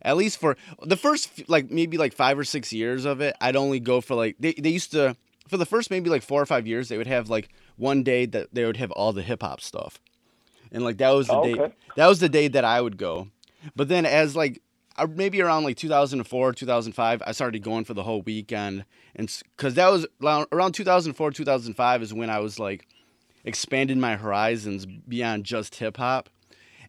At least for the first like maybe like 5 or 6 years of it, I'd only go for like they they used to for the first maybe like 4 or 5 years they would have like one day that they would have all the hip hop stuff. And like that was the Oh, day okay. that was the day that I would go. But then as like Uh, maybe around like 2004 2005 i started going for the whole weekend. And because that was around around 2004 2005 is when i was like expanding my horizons beyond just hip hop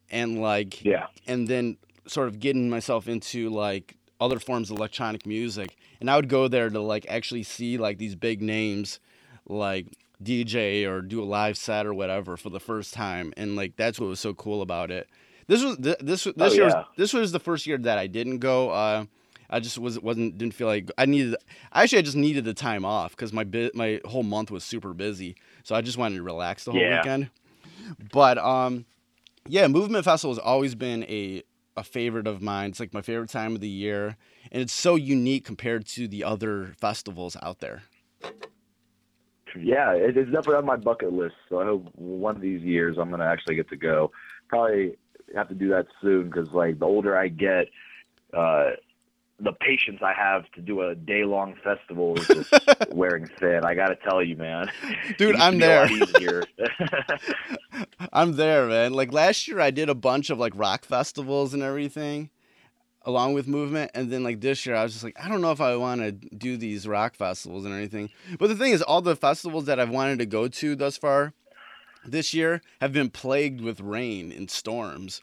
and like Yeah. and then sort of getting myself into like other forms of electronic music. And i would go there to like actually see like these big names like dj or do a live set or whatever for the first time. And like that's what was so cool about it this was th- this this Oh, year was, this was the first year that i didn't go uh I just was wasn't didn't feel like I needed. Actually, I just needed the time off because my bit my whole month was super busy. So I just wanted to relax the whole Yeah. weekend. But um, yeah, Movement Festival has always been a a favorite of mine. It's like my favorite time of the year, and it's so unique compared to the other festivals out there. Yeah, it, it's definitely on my bucket list. So I hope one of these years I'm gonna actually get to go. Probably have to do that soon because like the older I get, uh, the patience I have to do a day long festival is just wearing thin. I gotta tell you, man. Dude, It used to I'm there. I'm there, man. Like last year, I did a bunch of like rock festivals and everything, along with movement. And then like this year, I was just like, I don't know if I want to do these rock festivals and everything. But the thing is, all the festivals that I've wanted to go to thus far this year have been plagued with rain and storms.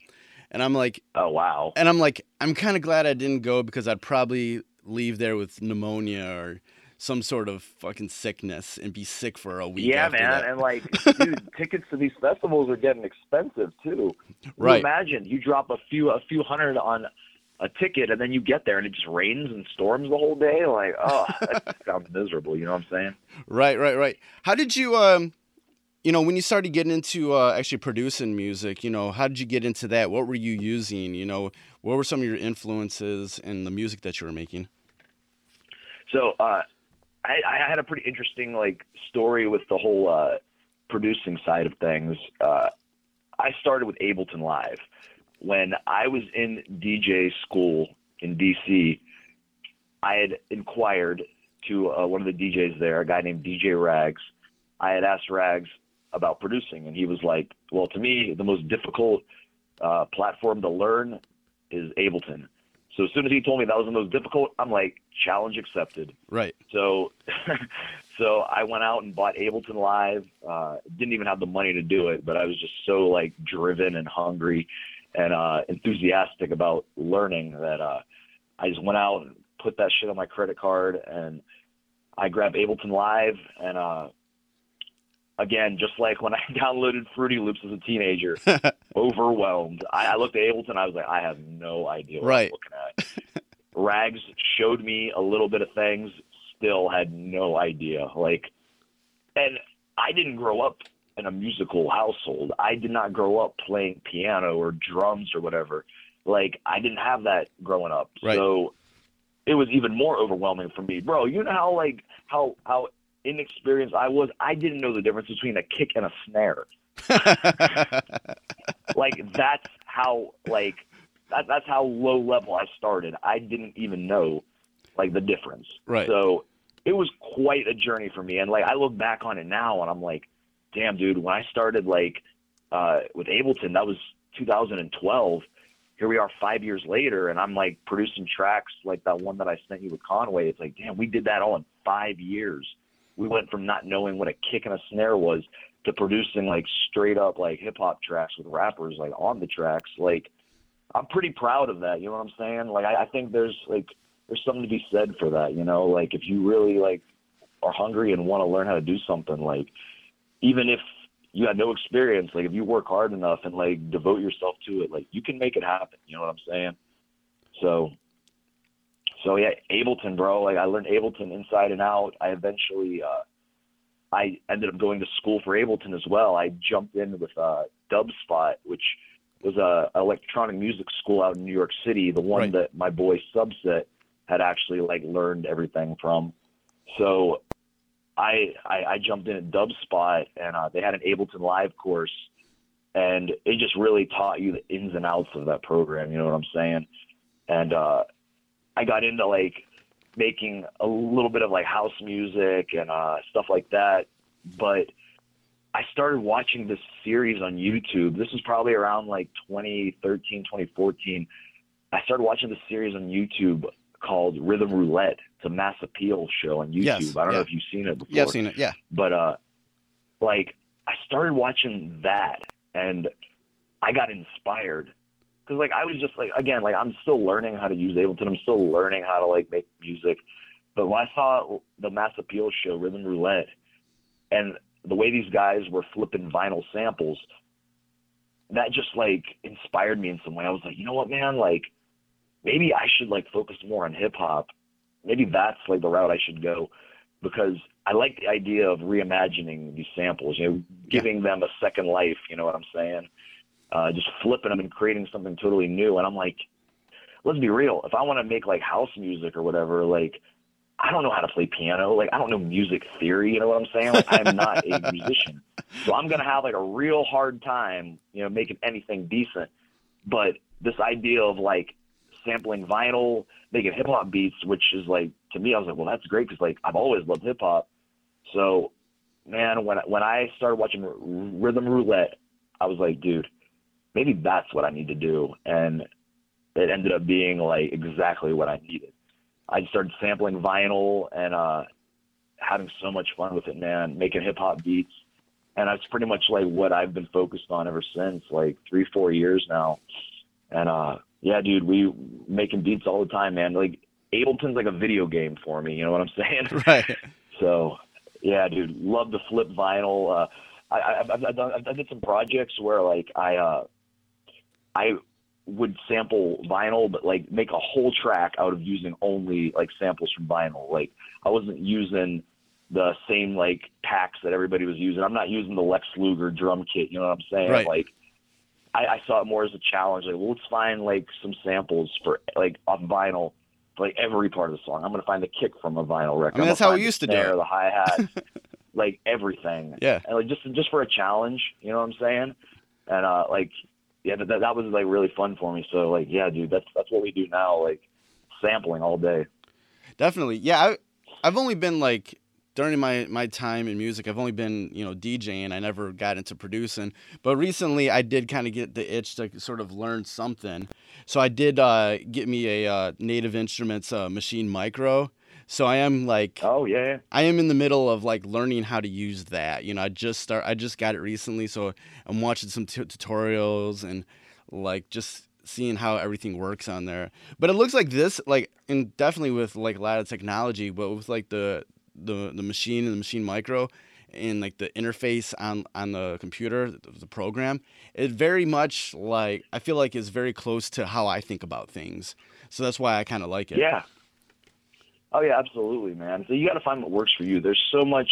And I'm like, oh wow. and I'm like, I'm kind of glad I didn't go because I'd probably leave there with pneumonia or some sort of fucking sickness and be sick for a week. Yeah, after man, that. and like, dude, tickets to these festivals are getting expensive too. You Right. imagine you drop a few a few hundred on a ticket, and then you get there and it just rains and storms the whole day. Like, oh, that sounds miserable. You know what I'm saying? Right, right, right. How did you, um, you know, when you started getting into uh, actually producing music, you know, how did you get into that? What were you using? You know, what were some of your influences in the music that you were making? So uh, I, I had a pretty interesting like story with the whole uh, producing side of things. Uh, I started with Ableton Live when I was in DJ school in DC. I had inquired to uh, one of the DJs there, a guy named DJ Rags. I had asked Rags about producing, and he was like, "Well, to me, the most difficult uh, platform to learn is Ableton." So as soon as he told me that was the most difficult, I'm like, challenge accepted. Right. So, so I went out and bought Ableton Live. Uh, didn't even have the money to do it, but I was just so like driven and hungry and uh, enthusiastic about learning that uh, I just went out and put that shit on my credit card and I grabbed Ableton Live and uh, again, just like when I downloaded Fruity Loops as a teenager, overwhelmed. I, I looked at Ableton, I was like, I have no idea what Right. I'm looking at. Rags showed me a little bit of things, still had no idea. Like, and I didn't grow up in a musical household. I did not grow up playing piano or drums or whatever. Like, I didn't have that growing up. Right. So it was even more overwhelming for me. Bro, you know how, like, how, how inexperienced I was? I didn't know the difference between a kick and a snare like that's how like that, that's how low level I started. I didn't even know like the difference. Right. So it was quite a journey for me. And like I look back on it now and I'm like, damn dude, when I started like uh with Ableton, that was 2012. Here we are five years later and I'm like producing tracks like that one that I sent you with Conway. It's like, damn, we did that all in five years. We went from not knowing what a kick and a snare was to producing like straight up like hip hop tracks with rappers like on the tracks. Like I'm pretty proud of that. You know what I'm saying? Like I, I think there's like there's something to be said for that. You know, like if you really like are hungry and want to learn how to do something, like even if you got no experience. Like if you work hard enough and like devote yourself to it, like you can make it happen. You know what I'm saying? So, so yeah, Ableton, bro. Like I learned Ableton inside and out. I eventually, uh, I ended up going to school for Ableton as well. I jumped in with uh, Dubspot, which was a electronic music school out in New York City. The one Right. that my boy Subset had actually like learned everything from. So I, I I jumped in at Dubspot and uh, they had an Ableton Live course, and it just really taught you the ins and outs of that program. You know what I'm saying? And uh, I got into like making a little bit of like house music and uh, stuff like that. But I started watching this series on YouTube. This was probably around like 2013, 2014. I started watching this series on YouTube called Rhythm Roulette. It's a mass appeal show on YouTube. Yes, I don't know if you've seen it before Yeah, I've seen it. Yeah. but uh like i started watching that and i got inspired because like i was just like again like i'm still learning how to use ableton. I'm still learning how to like make music. But when i saw the mass appeal show rhythm roulette and the way these guys were flipping vinyl samples that just like inspired me in some way. I was like you know what man? Like maybe i should like focus more on hip hop. Maybe that's like the route i should go. Because I like the idea of reimagining these samples, you know, giving them a second life. You know what I'm saying? Uh, just flipping them and creating something totally new. And I'm like, let's be real. If I want to make like house music or whatever, like I don't know how to play piano. Like I don't know music theory. You know what I'm saying? Like I'm not a musician, so I'm gonna have like a real hard time, you know, making anything decent. But this idea of like sampling vinyl, making hip hop beats, which is like to me, I was like, well, that's great because like I've always loved hip hop. So, man, when when I started watching R- Rhythm Roulette, I was like, dude, maybe that's what I need to do, and it ended up being like exactly what I needed. I started sampling vinyl and uh, having so much fun with it, man, making hip hop beats. And that's pretty much like what I've been focused on ever since, like three, four years now. And uh, yeah, dude, we making beats all the time, man. Like Ableton's like a video game for me. You know what I'm saying? Right. So, yeah, dude, love to flip vinyl. Uh, I, I, I've, I've, done, I've did some projects where like I, uh, I would sample vinyl, but like make a whole track out of using only like samples from vinyl. Like I wasn't using the same like packs that everybody was using. I'm not using the Lex Luger drum kit. You know what I'm saying? Right. Like I, I saw it more as a challenge. Like, well, let's find like some samples for like off vinyl for like every part of the song. I'm gonna find the kick from a vinyl record. I mean, that's how we used to do it. The hi hat, like everything. Yeah. And like just just for a challenge, you know what I'm saying? And uh, like yeah, that that was like really fun for me. So like yeah, dude, that's that's what we do now. Like sampling all day. Definitely. Yeah, I, I've only been like during my my time in music, I've only been you know DJing. I never got into producing, but recently I did kind of get the itch to sort of learn something. So I did uh, get me a uh, Native Instruments uh, Maschine Mikro. So I am like Oh yeah. I am in the middle of like learning how to use that. You know, I just start I just got it recently, so I'm watching some tu- tutorials and like just seeing how everything works on there. But it looks like this like and definitely with like a lot of technology, but with like the the the Maschine and the Maschine Mikro and like the interface on on the computer, the program, it very much like I feel like is very close to how I think about things. So that's why I kind of like it. Yeah. Oh yeah, absolutely, man. So you got to find what works for you. There's so much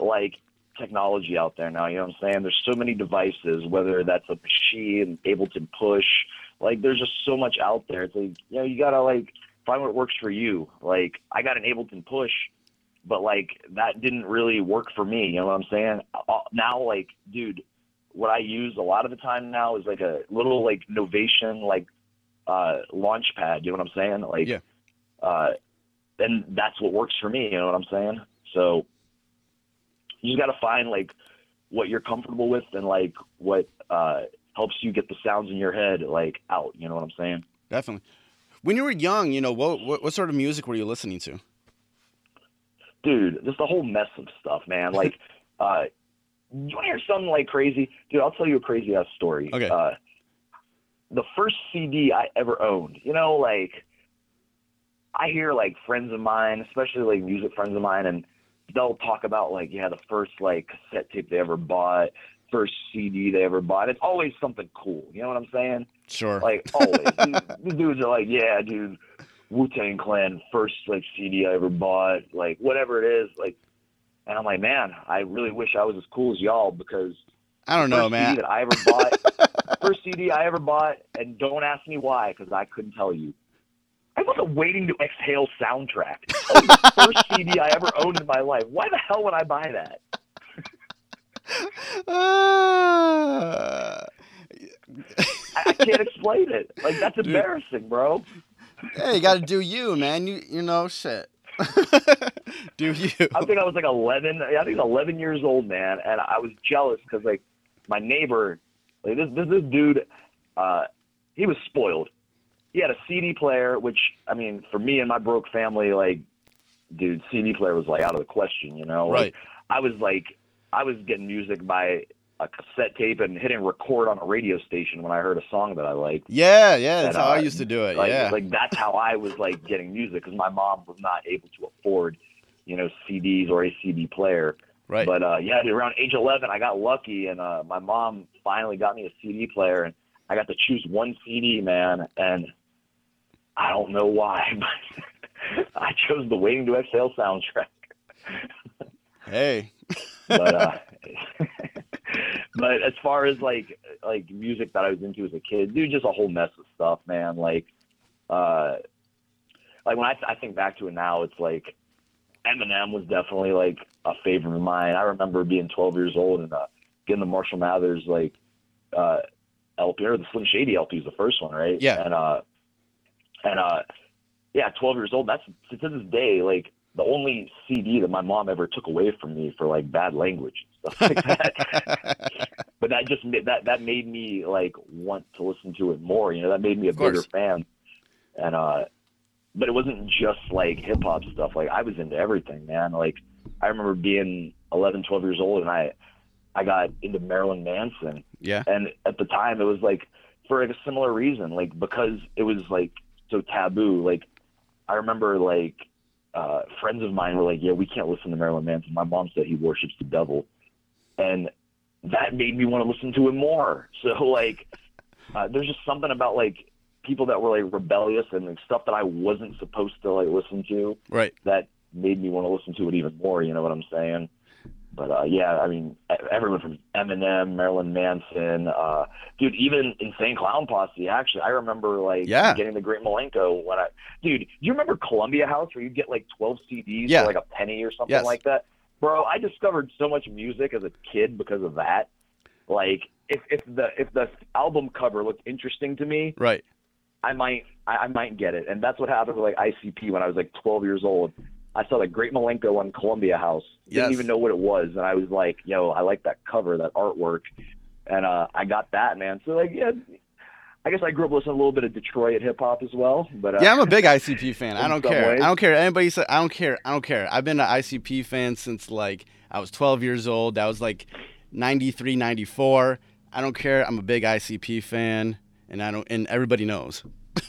like technology out there now. You know what I'm saying? There's so many devices, whether that's a machine, Ableton Push. Like, there's just so much out there. It's like you know, you gotta like find what works for you. Like, I got an Ableton Push, but like that didn't really work for me. You know what I'm saying? Uh, Now, like, dude, what I use a lot of the time now is like a little like Novation like uh launch pad. You know what I'm saying? Like, Yeah. uh, and that's what works for me. You know what I'm saying? So you just got to find like what you're comfortable with and like what uh, helps you get the sounds in your head like out. You know what I'm saying? Definitely. When you were young, you know, what, what what sort of music were you listening to? Dude, just a whole mess of stuff, man. Like, uh, you want to hear something like crazy? Dude, I'll tell you a crazy ass story. Okay. Uh, the first CD I ever owned, you know, like I hear like friends of mine, especially like music friends of mine, and they'll talk about like, yeah, the first like cassette tape they ever bought, first CD they ever bought. It's always something cool. You know what I'm saying? Sure. Like always, these, these dudes are like, yeah, dude, Wu Tang Clan first like CD I ever bought, like whatever it is, like. And I'm like, man, I really wish I was as cool as y'all because I don't know, man. CD that I ever bought, first CD I ever bought, and don't ask me why because I couldn't tell you. I was a Waiting to Exhale soundtrack. That was the first CD I ever owned in my life. Why the hell would I buy that? Ah. I, I can't explain it. Like that's embarrassing, bro. hey, you got to do you, man. You you know, shit. do you? I think I was like 11. I think I was 11 years old, man, and I was jealous because like my neighbor, like this this, this dude, uh, he was spoiled. He had a CD player, which I mean, for me and my broke family, like, dude, CD player was like out of the question, you know. Like, Right. I was like, I was getting music by a cassette tape and hitting record on a radio station when I heard a song that I liked. Yeah, yeah. That's And, how I uh, used to do it. Like, yeah. like that's how I was like getting music because my mom was not able to afford, you know, CDs or a CD player. right. But uh, yeah, dude, around age 11, I got lucky, and uh, my mom finally got me a CD player, and I got to choose one CD, man. And I don't know why, but I chose the Waiting to Exhale soundtrack. hey. But uh, but as far as like like music that I was into as a kid, dude, just a whole mess of stuff, man. Like, uh, like when I I think back to it now, it's like Eminem was definitely like a favorite of mine. I remember being 12 years old and uh, getting the Marshall Mathers like uh, LP or the Slim Shady LP was the first one, right? Yeah. And uh, and uh, yeah, 12 years old. That's to this day like the only CD that my mom ever took away from me for like bad language and stuff like that. but that just that that made me like want to listen to it more. You know, that made me a bigger fan. And uh, but it wasn't just like hip hop stuff. Like I was into everything, man. Like I remember being 11, 12 years old, and I I got into Marilyn Manson, yeah. and at the time it was like for like a similar reason, like because it was like so taboo. Like I remember like uh, friends of mine were like, "Yeah, we can't listen to Marilyn Manson." My mom said he worships the devil, and that made me want to listen to him more. So like, uh, there's just something about like people that were like rebellious and like, stuff that I wasn't supposed to like listen to Right. that made me want to listen to it even more. You know what I'm saying? But uh, yeah, I mean, everyone from Eminem, Marilyn Manson, uh, dude, even Insane Clown Posse. Actually, I remember like Yeah. getting the Great Milenko when I, dude. Do you remember Columbia House where you get like 12 CDs Yeah. for like a penny or something Yes. like that? Bro, I discovered so much music as a kid because of that. Like, if if the if the album cover looked interesting to me, Right. I might I, I might get it. And that's what happened with like ICP when I was like 12 years old. I saw the Great Milenko on Columbia House. Didn't Yes. even know what it was, and I was like, "Yo, I like that cover, that artwork," and uh, I got that, man. So like, yeah, I guess I grew up listening a little bit of Detroit hip hop as well. But uh, Yeah, I'm a big ICP fan. I don't care. ways. I don't care. Anybody say I don't care. I don't care. I've been an ICP fan since like I was 12 years old. That was like 93, 94. I don't care. I'm a big ICP fan, and I don't. And everybody knows.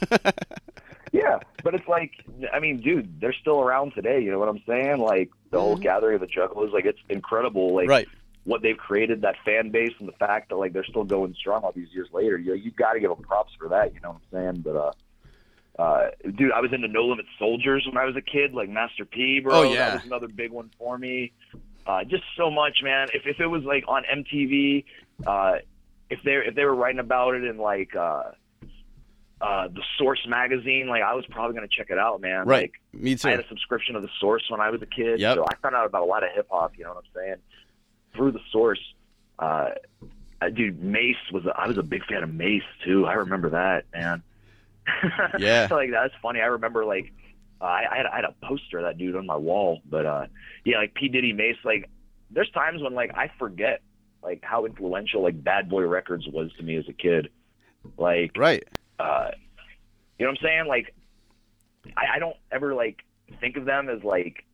yeah, but it's like, I mean, dude, they're still around today. You know what I'm saying? Like the whole Mhm. gathering of the Juggalos, like it's incredible. Like right. what they've created, that fan base, and the fact that like they're still going strong all these years later. You you got to give them props for that. You know what I'm saying? But uh, uh, dude, I was into No Limit Soldiers when I was a kid, like Master P, bro. Oh, yeah. that was another big one for me. Uh, just so much, man. If if it was like on MTV, uh, if they if they were writing about it in like uh, uh, the Source magazine, like I was probably gonna check it out, man. Right. Like, Me too. I had a subscription to the Source when I was a kid, Yep. so I found out about a lot of hip hop. You know what I'm saying? Through the Source, uh, dude, Mase was. A, I was a big fan of Mase too. I remember that, man. Yeah. like that's funny. I remember like uh, I, I, had, I had a poster of that dude on my wall, but uh, yeah, like P Diddy, Mase. Like there's times when like I forget like how influential like Bad Boy Records was to me as a kid. Like right. Uh, you know what I'm saying? Like, I, I don't ever like think of them as like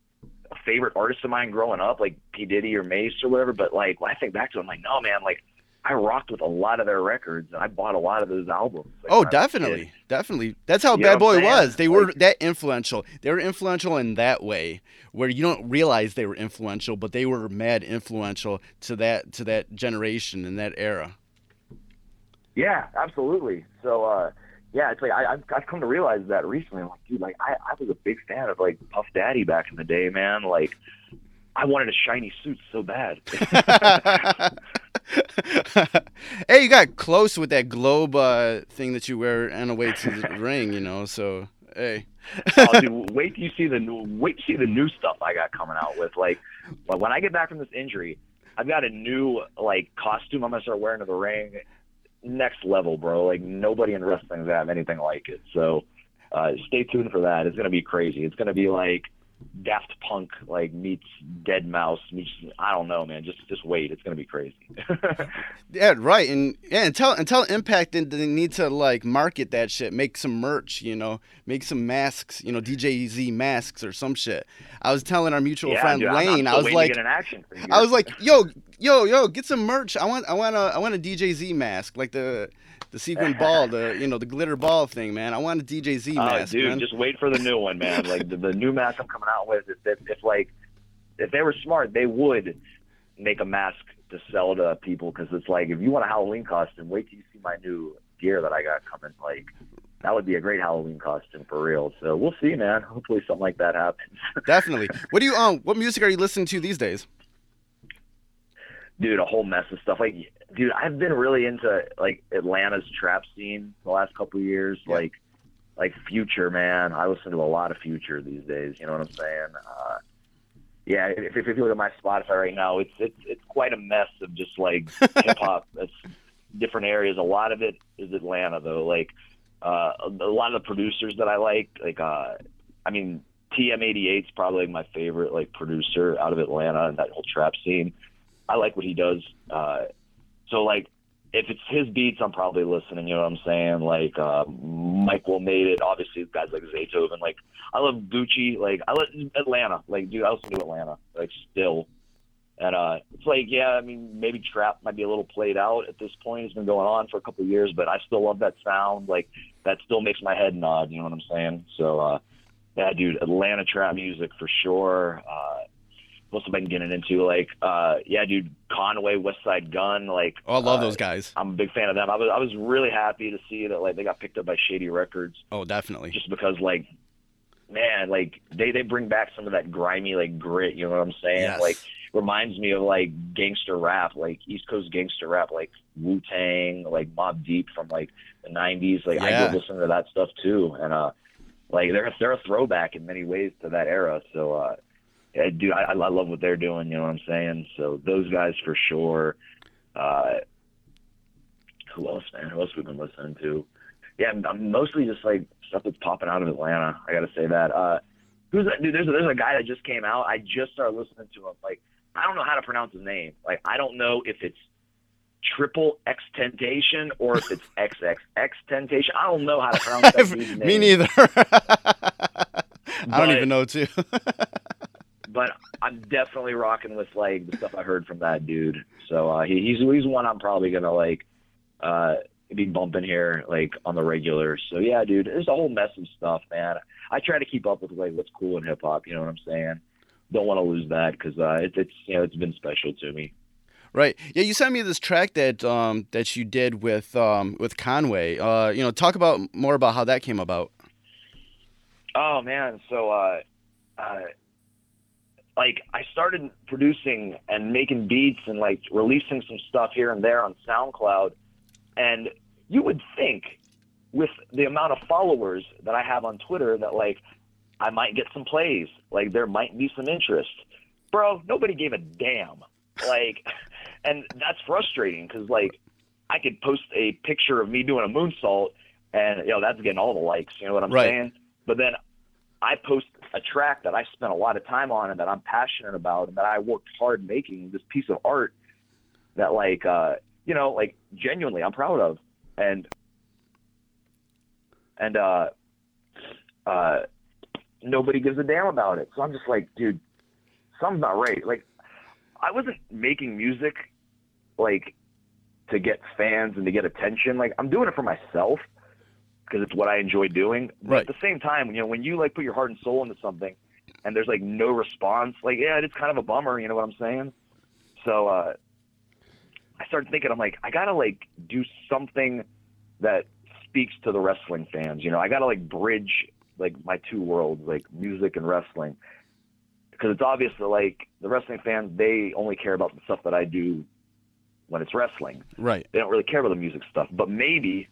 a favorite artist of mine growing up, like P Diddy or Mase or whatever. But like when I think back to it, I'm like, no, man, like I rocked with a lot of their records, and I bought a lot of those albums. like, Oh, when I was a kid. definitely, definitely. That's how You Bad Boy was. They were that influential. They were influential in that way, where you don't realize they were influential, but they were mad influential to that to that generation and that era. Yeah, absolutely. So, uh, yeah, it's like I, I've, I've come to realize that recently. I'm like, dude, like I, I was a big fan of like Puff Daddy back in the day, man. Like, I wanted a shiny suit so bad. hey, you got close with that globe uh, thing that you wear on the way to the ring, you know. So hey, oh, dude, wait till you see the new, wait to see the new stuff I got coming out with. Like, when when I get back from this injury, I've got a new like costume I'm gonna start wearing to the ring. Next level, bro. Like nobody in wrestling's have anything like it. So, uh, stay tuned for that. It's gonna be crazy. It's gonna be like Daft Punk like meets deadmau5 meets I don't know, man. Just just wait. It's gonna be crazy. yeah, right, and yeah, and tell and Impact that they need to like market that shit, make some merch, you know, make some masks, you know, DJZ masks or some shit. I was telling our mutual yeah, friend dude, Lane, I was like, an action. I was like, yo, yo, yo, get some merch. I want, I want a, I want a DJZ mask, like the, the sequin ball, the, you know, the glitter ball thing, man. I want a DJZ Oh, mask, dude, man. just wait for the new one, man. Like the, the new mask I'm coming out with. If, if, if like if they were smart, they would make a mask to sell to people because it's like if you want a Halloween costume, wait till you see my new gear that I got coming. Like that would be a great Halloween costume for real. So we'll see, man. Hopefully something like that happens. Definitely. What do you, um, what music are you listening to these days? dude, a whole mess of stuff. Like, dude, I've been really into like Atlanta's trap scene the last couple of years. Yeah. Like, like Future, man. I listen to a lot of Future these days. You know what I'm saying? Uh, yeah, if, if you look at my Spotify right now, it's it's it's quite a mess of just like hip hop. It's different areas. A lot of it is Atlanta though. Like uh, a lot of the producers that I like, like uh, I mean, TM88 is probably my favorite like producer out of Atlanta and that whole trap scene. I like what he does. Uh, so like, if it's his beats, I'm probably listening. You know what I'm saying? Like, uh, Will made it. Obviously, guys like Zaytoven. Like, I love Gucci. Like, I love Atlanta. Like, dude, I listen to Atlanta. Like, still. And uh, it's like, yeah, I mean, maybe trap might be a little played out at this point. It's been going on for a couple of years, but I still love that sound. Like, that still makes my head nod. You know what I'm saying? So, uh, yeah, dude, Atlanta trap music for sure. Uh, what else have I been getting into? Like, uh, yeah, dude, Conway, Westside Gunn. Like, Oh, I love uh, those guys. I'm a big fan of them. I was I was really happy to see that like they got picked up by Shady Records Oh, definitely. just because like man like they they bring back some of that grimy like grit. You know what I'm saying? Yes. Like reminds me of like gangster rap, like East Coast gangster rap, like Wu Tang, like Mobb Deep from like the '90s. Like I Yeah. grew up listening to that stuff too, and uh, like they're they're a throwback in many ways to that era. So uh, yeah, dude, I, I love what they're doing. You know what I'm saying? So those guys for sure. Uh, who else, man? Who else we've been listening to? Yeah, I'm, I'm mostly just like stuff that's popping out of Atlanta. I got to say that. Uh, who's that dude? There's a, there's a guy that just came out. I just started listening to him. Like I don't know how to pronounce his name. Like I don't know if it's triple X Temptation or if it's XX Temptation. I don't know how to pronounce that dude's name. Me neither. I don't even know too. But I'm definitely rocking with like the stuff I heard from that dude. So uh, he, he's he's one I'm probably gonna like uh, be bumping here like on the regular. So yeah, dude, there's a whole mess of stuff, man. I try to keep up with like what's cool in hip hop. You know what I'm saying? Don't want to lose that because uh, it, it's you know it's been special to me. Right. Yeah, you sent me this track that um that you did with um with Conway. Uh, you know, talk about more about how that came about. Oh man, so uh, uh, like I started producing and making beats and like releasing some stuff here and there on SoundCloud, and you would think with the amount of followers that I have on Twitter that like I might get some plays, like there might be some interest. Bro, nobody gave a damn. Like, and that's frustrating because like I could post a picture of me doing a moonsault, and you know that's getting all the likes. You know what I'm Right. saying? But then I post a track that I spent a lot of time on and that I'm passionate about and that I worked hard making this piece of art that like uh you know like genuinely I'm proud of and and uh uh nobody gives a damn about it. So I'm just like, dude, something's not right. Like I wasn't making music like to get fans and to get attention. Like I'm doing it for myself because it's what I enjoy doing. But Right. at the same time, you know, when you like put your heart and soul into something and there's like no response, like yeah, it's kind of a bummer. You know what I'm saying? So uh, I started thinking, I'm like, I gotta like do something that speaks to the wrestling fans. You know, I gotta like bridge like my two worlds, like music and wrestling, because it's obvious that like the wrestling fans they only care about the stuff that I do when it's wrestling. Right. They don't really care about the music stuff. But maybe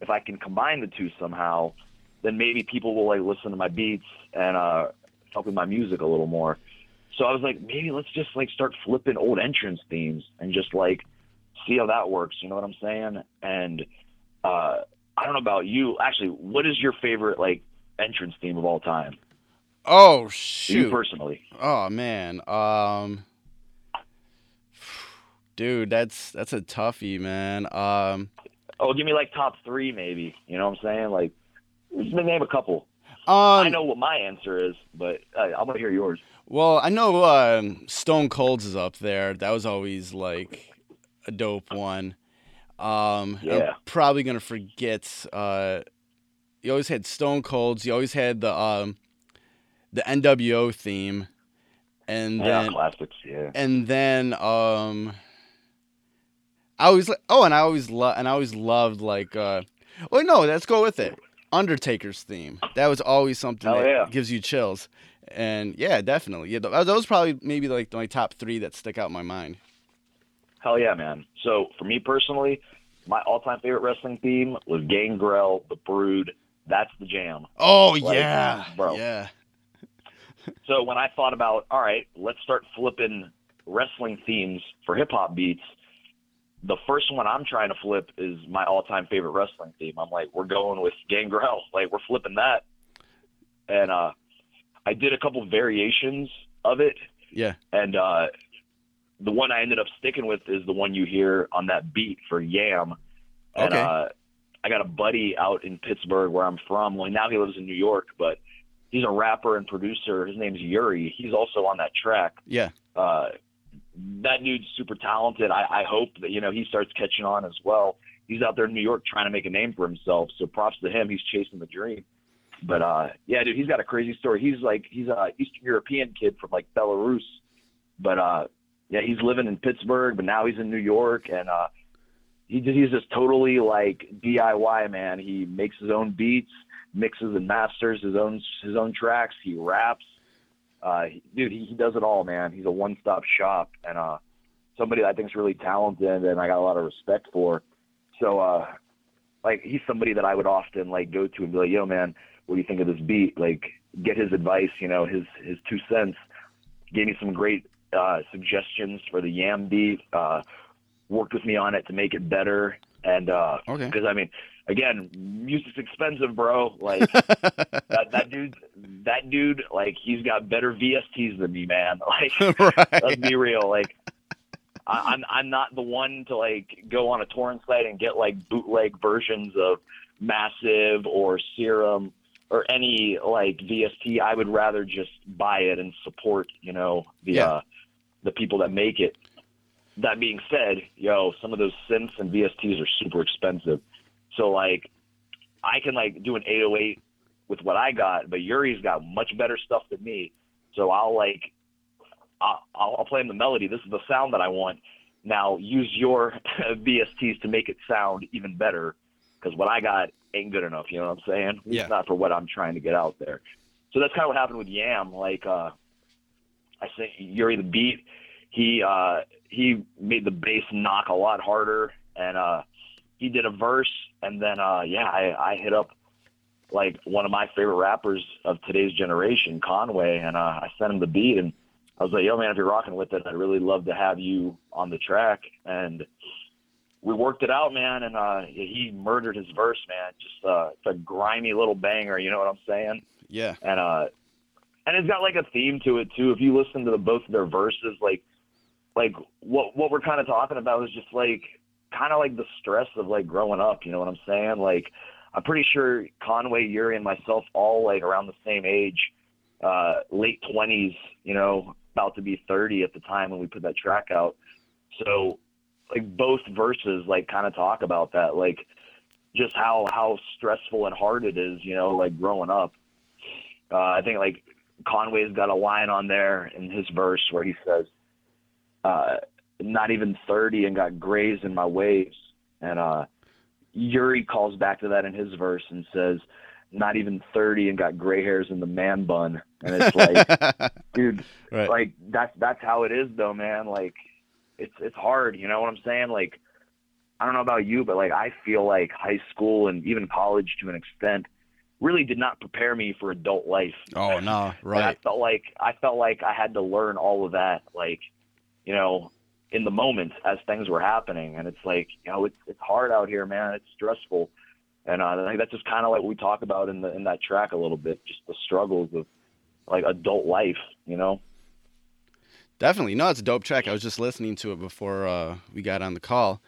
if I can combine the two somehow, then maybe people will like listen to my beats and uh, fuck with my music a little more. So I was like, maybe let's just like start flipping old entrance themes and just like see how that works. You know what I'm saying? And uh, I don't know about you. Actually, what is your favorite like entrance theme of all time? Oh You shoot. personally? Oh man. Um Dude, that's that's a toughie, man. Um Oh, give me like top three, maybe. You know what I'm saying? Like, just name a couple. I um know what my answer is, but uh, I'm gonna hear yours. well, I know um Stone Cold's is up there. That was always like a dope one. Um Yeah. I'm probably going to forget uh you always had Stone Cold's, you always had the um the NWO theme and Yeah, then classics. Yeah. and then um I always oh and I always love and I always loved like uh well no let's go with it Undertaker's theme that was always something Hell that yeah. gives you chills and yeah definitely yeah th- those probably maybe like my top three that stick out in my mind Hell yeah, man. So for me personally, my all-time favorite wrestling theme was Gangrel, The Brood. That's the jam. oh Like, yeah bro. yeah So when I thought about, all right, let's start flipping wrestling themes for hip hop beats, the first one I'm trying to flip is my all-time favorite wrestling theme. I'm like, we're going with Gangrel. Like we're flipping that. And uh I did a couple variations of it yeah and uh, the one I ended up sticking with is the one you hear on that beat for Yam. And, Okay. Uh, I got a buddy out in Pittsburgh where I'm from. Well, now he lives in New York, but he's a rapper and producer. His name's Yuri. He's also on that track. yeah Uh, that dude's super talented. I, I hope that you know he starts catching on as well. He's out there in New York trying to make a name for himself. So props to him. He's chasing the dream. But uh, yeah, dude, he's got a crazy story. He's like he's a Eastern European kid from like Belarus, but uh, yeah, he's living in Pittsburgh, but now he's in New York, and uh, he he's just totally like DIY man. He makes his own beats, mixes and masters his own his own tracks. He raps. Uh, dude, he, he does it all, man. He's a one-stop shop, and uh, somebody that I think is really talented, and I got a lot of respect for. So, uh, like, he's somebody that I would often like go to and be like, "Yo, man, what do you think of this beat?" Like, get his advice, you know, his his two cents. Gave me some great uh, suggestions for the Yam beat. Uh, worked with me on it to make it better, and uh, okay because I mean, again, music's expensive, bro. Like that, that dude, that dude, like he's got better VSTs than me, man. Like, let's be real. Like, I, I'm I'm not the one to like go on a torrent site and get like bootleg versions of Massive or Serum or any like VST. I would rather just buy it and support, you know, the Yeah. uh, the people that make it. That being said, yo, some of those synths and VSTs are super expensive. So like, I can like do an 808 with what I got, but Yuri's got much better stuff than me. So I'll like, I'll, I'll play him the melody. This is the sound that I want. Now use your VSTs to make it sound even better, because what I got ain't good enough. You know what I'm saying? Yeah. Not for what I'm trying to get out there. So that's kind of what happened with Yam. Like, uh, I think Yuri the beat, he uh, he made the bass knock a lot harder, and uh, he did a verse, and then uh, yeah, I, I hit up like one of my favorite rappers of today's generation, Conway, and uh, I sent him the beat, and I was like, "Yo, man, if you're rocking with it, I'd really love to have you on the track." And we worked it out, man, and uh, he murdered his verse, man. Just uh, it's a grimy little banger, you know what I'm saying? yeah and uh and it's got like a theme to it too if you listen to the, both of their verses like like what what we're kind of talking about is just like kind of like the stress of like growing up you know what i'm saying like i'm pretty sure conway yuri and myself all like around the same age uh late 20s you know about to be 30 at the time when we put that track out so like both verses like kind of talk about that, like just how how stressful and hard it is, you know, like growing up. Uh, I think like Conway's got a line on there in his verse where he says, uh, "Not even thirty and got grays in my waves," and uh, Yuri calls back to that in his verse and says, "Not even thirty and got gray hairs in the man bun," and it's like, dude, right. like that's that's how it is though man. Like it's it's hard you know what i'm saying? Like i don't know about you but like i feel like high school and even college to an extent really did not prepare me for adult life. Oh no, And i felt like i felt like i had to learn all of that like you know in the moment as things were happening and it's like you know it's it's hard out here man it's stressful and uh, I think that's just kind of like we talk about in the in that track a little bit just the struggles of like adult life you know Definitely. No, it's a dope track. I was just listening to it before uh, we got on the call.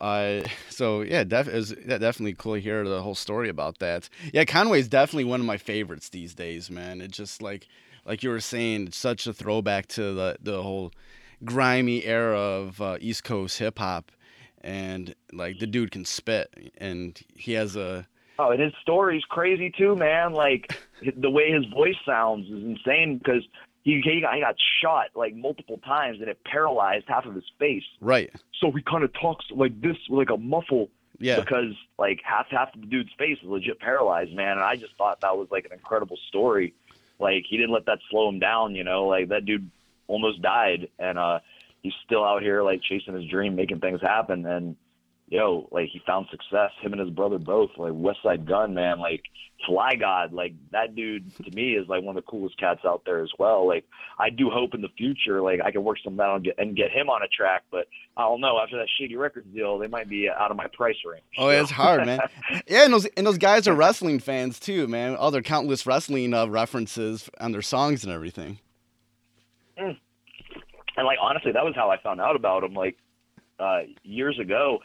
Uh, so yeah, def- yeah, definitely cool to hear the whole story about that. Yeah, Conway's definitely one of my favorites these days, man. It just like like you were saying, it's such a throwback to the the whole grimy era of uh, East Coast hip hop, and like the dude can spit, and he has a Oh, and his story's crazy too, man. Like the way his voice sounds is insane because he he got, he got shot like multiple times and it paralyzed half of his face. right. So he kind of talks like this, like a muffle, Yeah. because like half half of the dude's face is legit paralyzed, man. And I just thought that was like an incredible story. Like he didn't let that slow him down, you know. Like that dude almost died, and uh he's still out here like chasing his dream, making things happen. And yo, like he found success. Him and his brother both. Like Westside Gunn, man. Like Fly God, like that dude to me is like one of the coolest cats out there as well. Like I do hope in the future, like I can work something out and get, and get him on a track. But I don't know. After that Shady Records deal, they might be out of my price range. Oh, it's hard, man. Yeah, and those and those guys are wrestling fans too, man. All their countless wrestling uh, references on their songs and everything. And like honestly, that was how I found out about him. Like uh, years ago,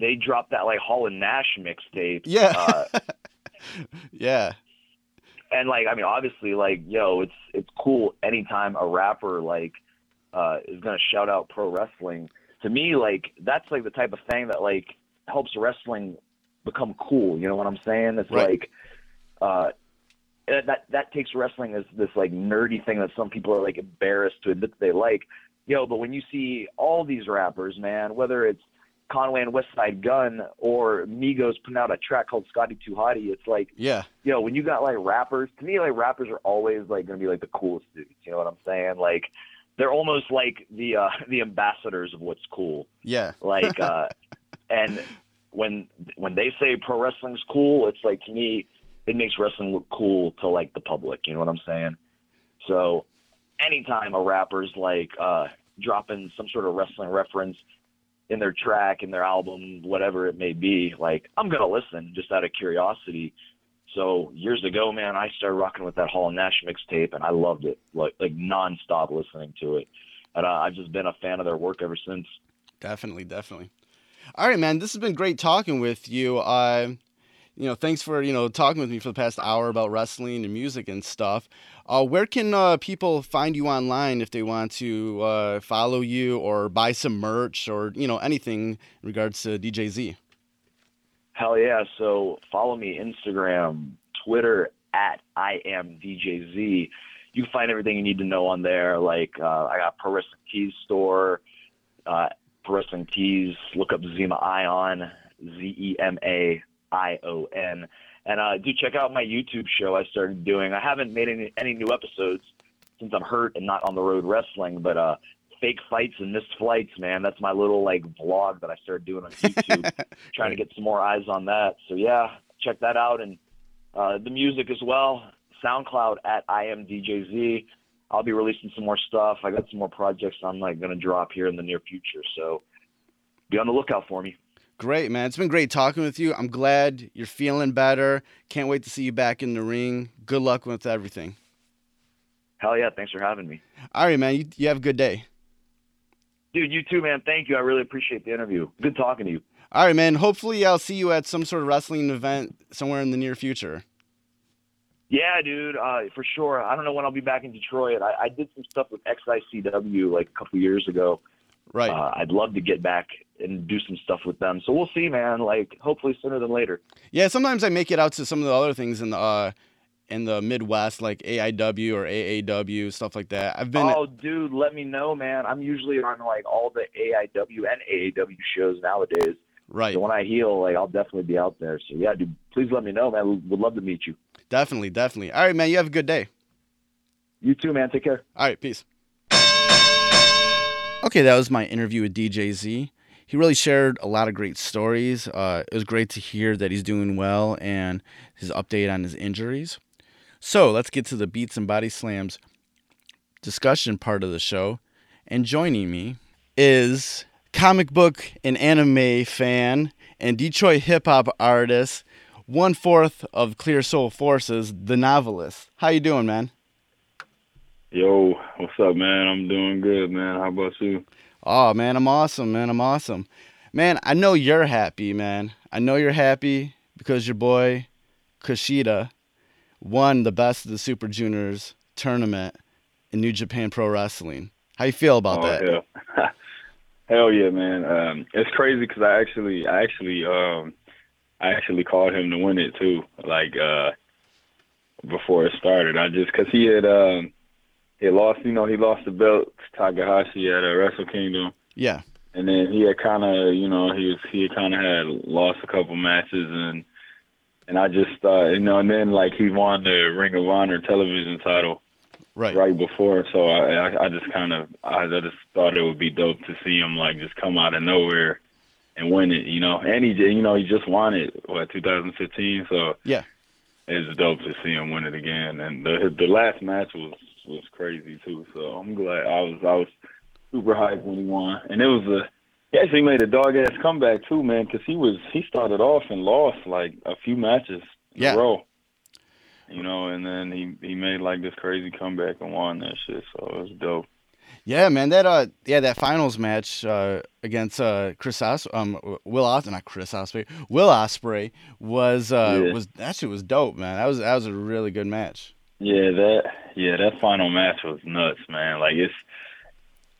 they dropped that like Hall and Nash mixtape. Yeah, Uh, yeah, and like I mean, obviously, like yo, it's it's cool anytime a rapper like uh, is gonna shout out pro wrestling. To me, like that's like the type of thing that like helps wrestling become cool. You know what I'm saying? It's Right. like uh, that that takes wrestling as this like nerdy thing that some people are like embarrassed to admit that they like. Yo, but when you see all these rappers, man, whether it's Conway and Westside Gunn or Migos putting out a track called Scotty Too Hottie, it's like yeah, you know, when you got like rappers, to me, like rappers are always like gonna be like the coolest dudes. You know what I'm saying? Like they're almost like the uh the ambassadors of what's cool. yeah, Like uh and when when they say pro wrestling's cool, it's like to me it makes wrestling look cool to like the public, you know what I'm saying? So anytime a rapper's like uh dropping some sort of wrestling reference in their track, in their album, whatever it may be, like I'm gonna listen just out of curiosity. So years ago, man, I started rocking with that Hall and Nash mixtape, and I loved it, like like nonstop listening to it. And uh, I've just been a fan of their work ever since. definitely, definitely. All right, man, this has been great talking with you. Uh, you know, thanks for you know talking with me for the past hour about wrestling and music and stuff. Uh, where can uh, people find you online if they want to uh, follow you or buy some merch or you know anything in regards to DJ Z? Hell yeah! So follow me Instagram, Twitter at I am DJZ. You can find everything you need to know on there. Like uh, I got Pro Wrestling Tees store, uh, Pro Wrestling Tees. Look up Zema Ion, Z E M A I O N, and uh, do check out my YouTube show I started doing. I haven't made any any new episodes since I'm hurt and not on the road wrestling, but uh, fake fights and missed flights, man. That's my little like vlog that I started doing on YouTube trying to get some more eyes on that. So yeah, check that out and uh, the music as well. SoundCloud at I am DJZ. I'll be releasing some more stuff. I got some more projects I'm like gonna drop here in the near future. So be on the lookout for me. Great, man. It's been great talking with you. I'm glad you're feeling better. Can't wait to see you back in the ring. Good luck with everything. Hell yeah, thanks for having me. All right, man. You, you have a good day. Dude, you too, man. Thank you. I really appreciate the interview. Good talking to you. All right, man. Hopefully, I'll see you at some sort of wrestling event somewhere in the near future. Yeah, dude, uh, for sure. I don't know when I'll be back in Detroit. I, I did some stuff with XICW like a couple years ago, Right. uh, I'd love to get back and do some stuff with them. So we'll see, man. Like hopefully sooner than later. yeah. Sometimes I make it out to some of the other things in the uh, in the Midwest, like AIW or AAW stuff like that. I've been. oh, dude, let me know, man. I'm usually on like all the AIW and AAW shows nowadays. right. So when I heal, like I'll definitely be out there. So yeah, dude, please let me know, man. Would love to meet you. Definitely. Definitely. All right, man. You have a good day. You too, man. Take care. All right, peace. Okay, that was my interview with DJ Z. He really shared a lot of great stories. Uh, it was great to hear that he's doing well and his update on his injuries. So let's get to the Beats and Body Slams discussion part of the show. And joining me is comic book and anime fan and Detroit hip hop artist, one fourth of Clear Soul Forces, the Noveliss. How you doing, man? Yo, what's up, man? I'm doing good, man. How about you? Oh man, I'm awesome, man. I'm awesome. Man, I know you're happy, man. I know you're happy because your boy Kushida won the best of the Super Juniors tournament in New Japan Pro Wrestling. How you feel about oh, that? Hell. hell yeah, man. Um, it's crazy because I actually, I actually, um, I actually called him to win it too. Like uh, before it started, I just because he had, um, he lost, you know, he lost the belt to Takahashi at uh, Wrestle Kingdom. Yeah. and then he had kind of you know he was he kind of had lost a couple matches and and I just thought you know and then like he won the Ring of Honor television title Right. right before so I I, I just kind of I, I just thought it would be dope to see him like just come out of nowhere and win it you know and he you know he just won it what 2015 so Yeah. it's dope to see him win it again and the the last match was was crazy too so I'm glad I was I was super hyped when he won, and it was a he actually made a dog ass comeback too, man, because he was he started off and lost like a few matches in Yeah. a row, you know, and then he he made like this crazy comeback and won that shit, so it was dope. Yeah, man. That uh, yeah, that finals match uh against uh Chris Os- um Will Ospreay, not Chris Ospreay, Will Ospreay was uh Yeah. was that shit was dope, man. That was that was a really good match. Yeah, that yeah that final match was nuts, man. Like it's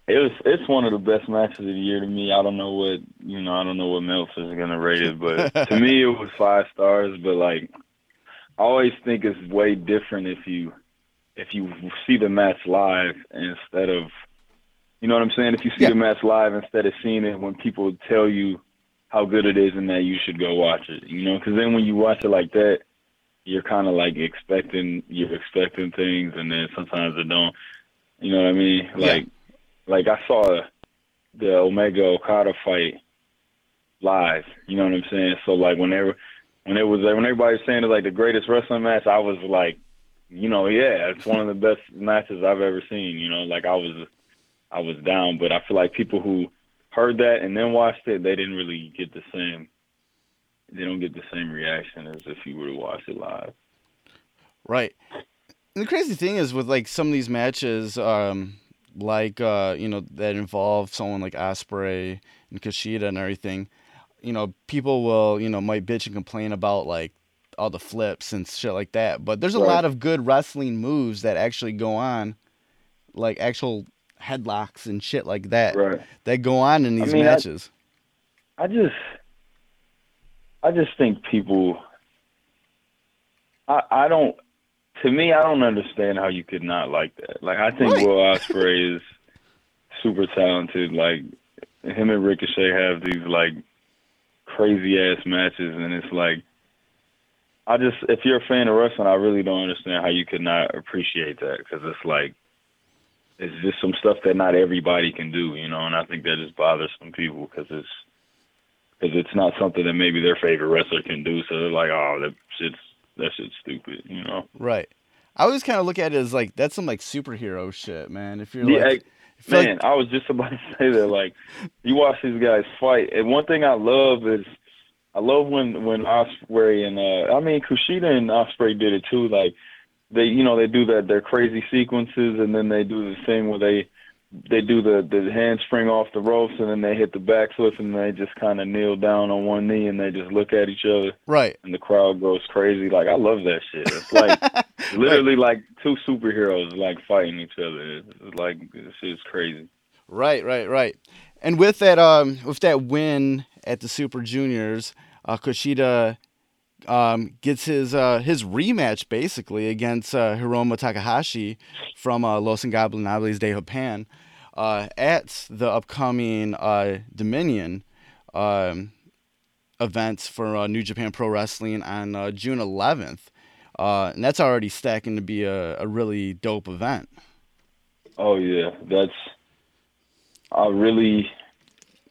it was it's one of the best matches of the year to me. I don't know what you know, I don't know what Meltzer is gonna rate it, but to me it was five stars. But like, I always think it's way different if you if you see the match live instead of you know what I'm saying. If you see Yeah. the match live instead of seeing it when people tell you how good it is and that you should go watch it, you know, because then when you watch it like that, you're kind of like expecting you're expecting things, and then sometimes it don't. You know what I mean? Yeah. Like, like I saw the Omega Okada fight live. You know what I'm saying? So like whenever when it was when everybody was saying it's like the greatest wrestling match, I was like, you know, yeah, it's one of the best matches I've ever seen. You know, like I was I was down, but I feel like people who heard that and then watched it, they didn't really get the same. They don't get the same reaction as if you were to watch it live. Right. And the crazy thing is with like some of these matches, um, like uh, you know, that involve someone like Ospreay and Kushida and everything, you know, people will, you know, might bitch and complain about like all the flips and shit like that. But there's a Right. lot of good wrestling moves that actually go on, like actual headlocks and shit like that Right. that go on in I these mean, I- matches. I just, I just think people. I I don't. To me, I don't understand how you could not like that. Like I think Right. Will Ospreay is super talented. Like him and Ricochet have these like crazy ass matches, and it's like. I just, if you're a fan of wrestling, I really don't understand how you could not appreciate that because it's like, it's just some stuff that not everybody can do, you know. And I think that just bothers some people because it's because it's not something that maybe their favorite wrestler can do. So they're like, oh, that shit's that shit's stupid, you know. Right. I always kind of look at it as like that's some like superhero shit, man. If you're Yeah, like, if you're, like- Man, I was just about to say that. Like, you watch these guys fight, and one thing I love is, I love when when Ospreay and uh, I mean Kushida and Ospreay did it too. Like, they you know they do that their crazy sequences, and then they do the thing where they they do the the handspring off the ropes, and then they hit the backflip, and they just kind of kneel down on one knee, and they just look at each other, right. and the crowd goes crazy. Like, I love that shit. It's like. Literally, like two superheroes like fighting each other. It's like this shit's crazy. Right, right, right. and with that um with that win at the Super Juniors, uh, Kushida um, gets his uh, his rematch basically against uh, Hiromu Takahashi from uh, Los Ingobernables de Japan uh, at the upcoming uh, Dominion um, events for uh, New Japan Pro Wrestling on uh, June 11th. Uh, and that's already stacking to be a, a really dope event. Oh yeah, that's. I really,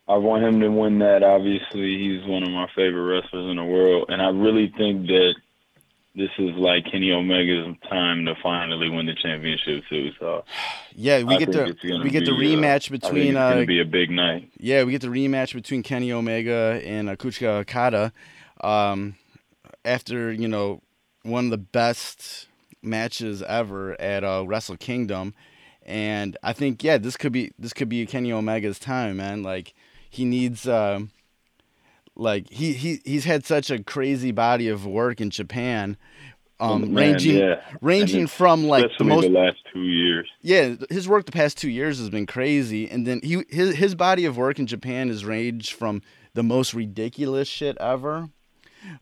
I want him to win that. Obviously, he's one of my favorite wrestlers in the world, and I really think that this is like Kenny Omega's time to finally win the championship too. So Yeah, we I get the we get the uh, rematch think between it's uh, gonna be a big night. Yeah, we get the rematch between Kenny Omega and uh, Kazuchika Okada. Um, after you know one of the best matches ever at uh, Wrestle Kingdom, and I think yeah, this could be this could be Kenny Omega's time, man. Like he needs. Um, like he, he he's had such a crazy body of work in Japan, um, Man, ranging yeah. ranging from like the most the last two years. yeah, his work the past two years has been crazy, and then he his his body of work in Japan has ranged from the most ridiculous shit ever,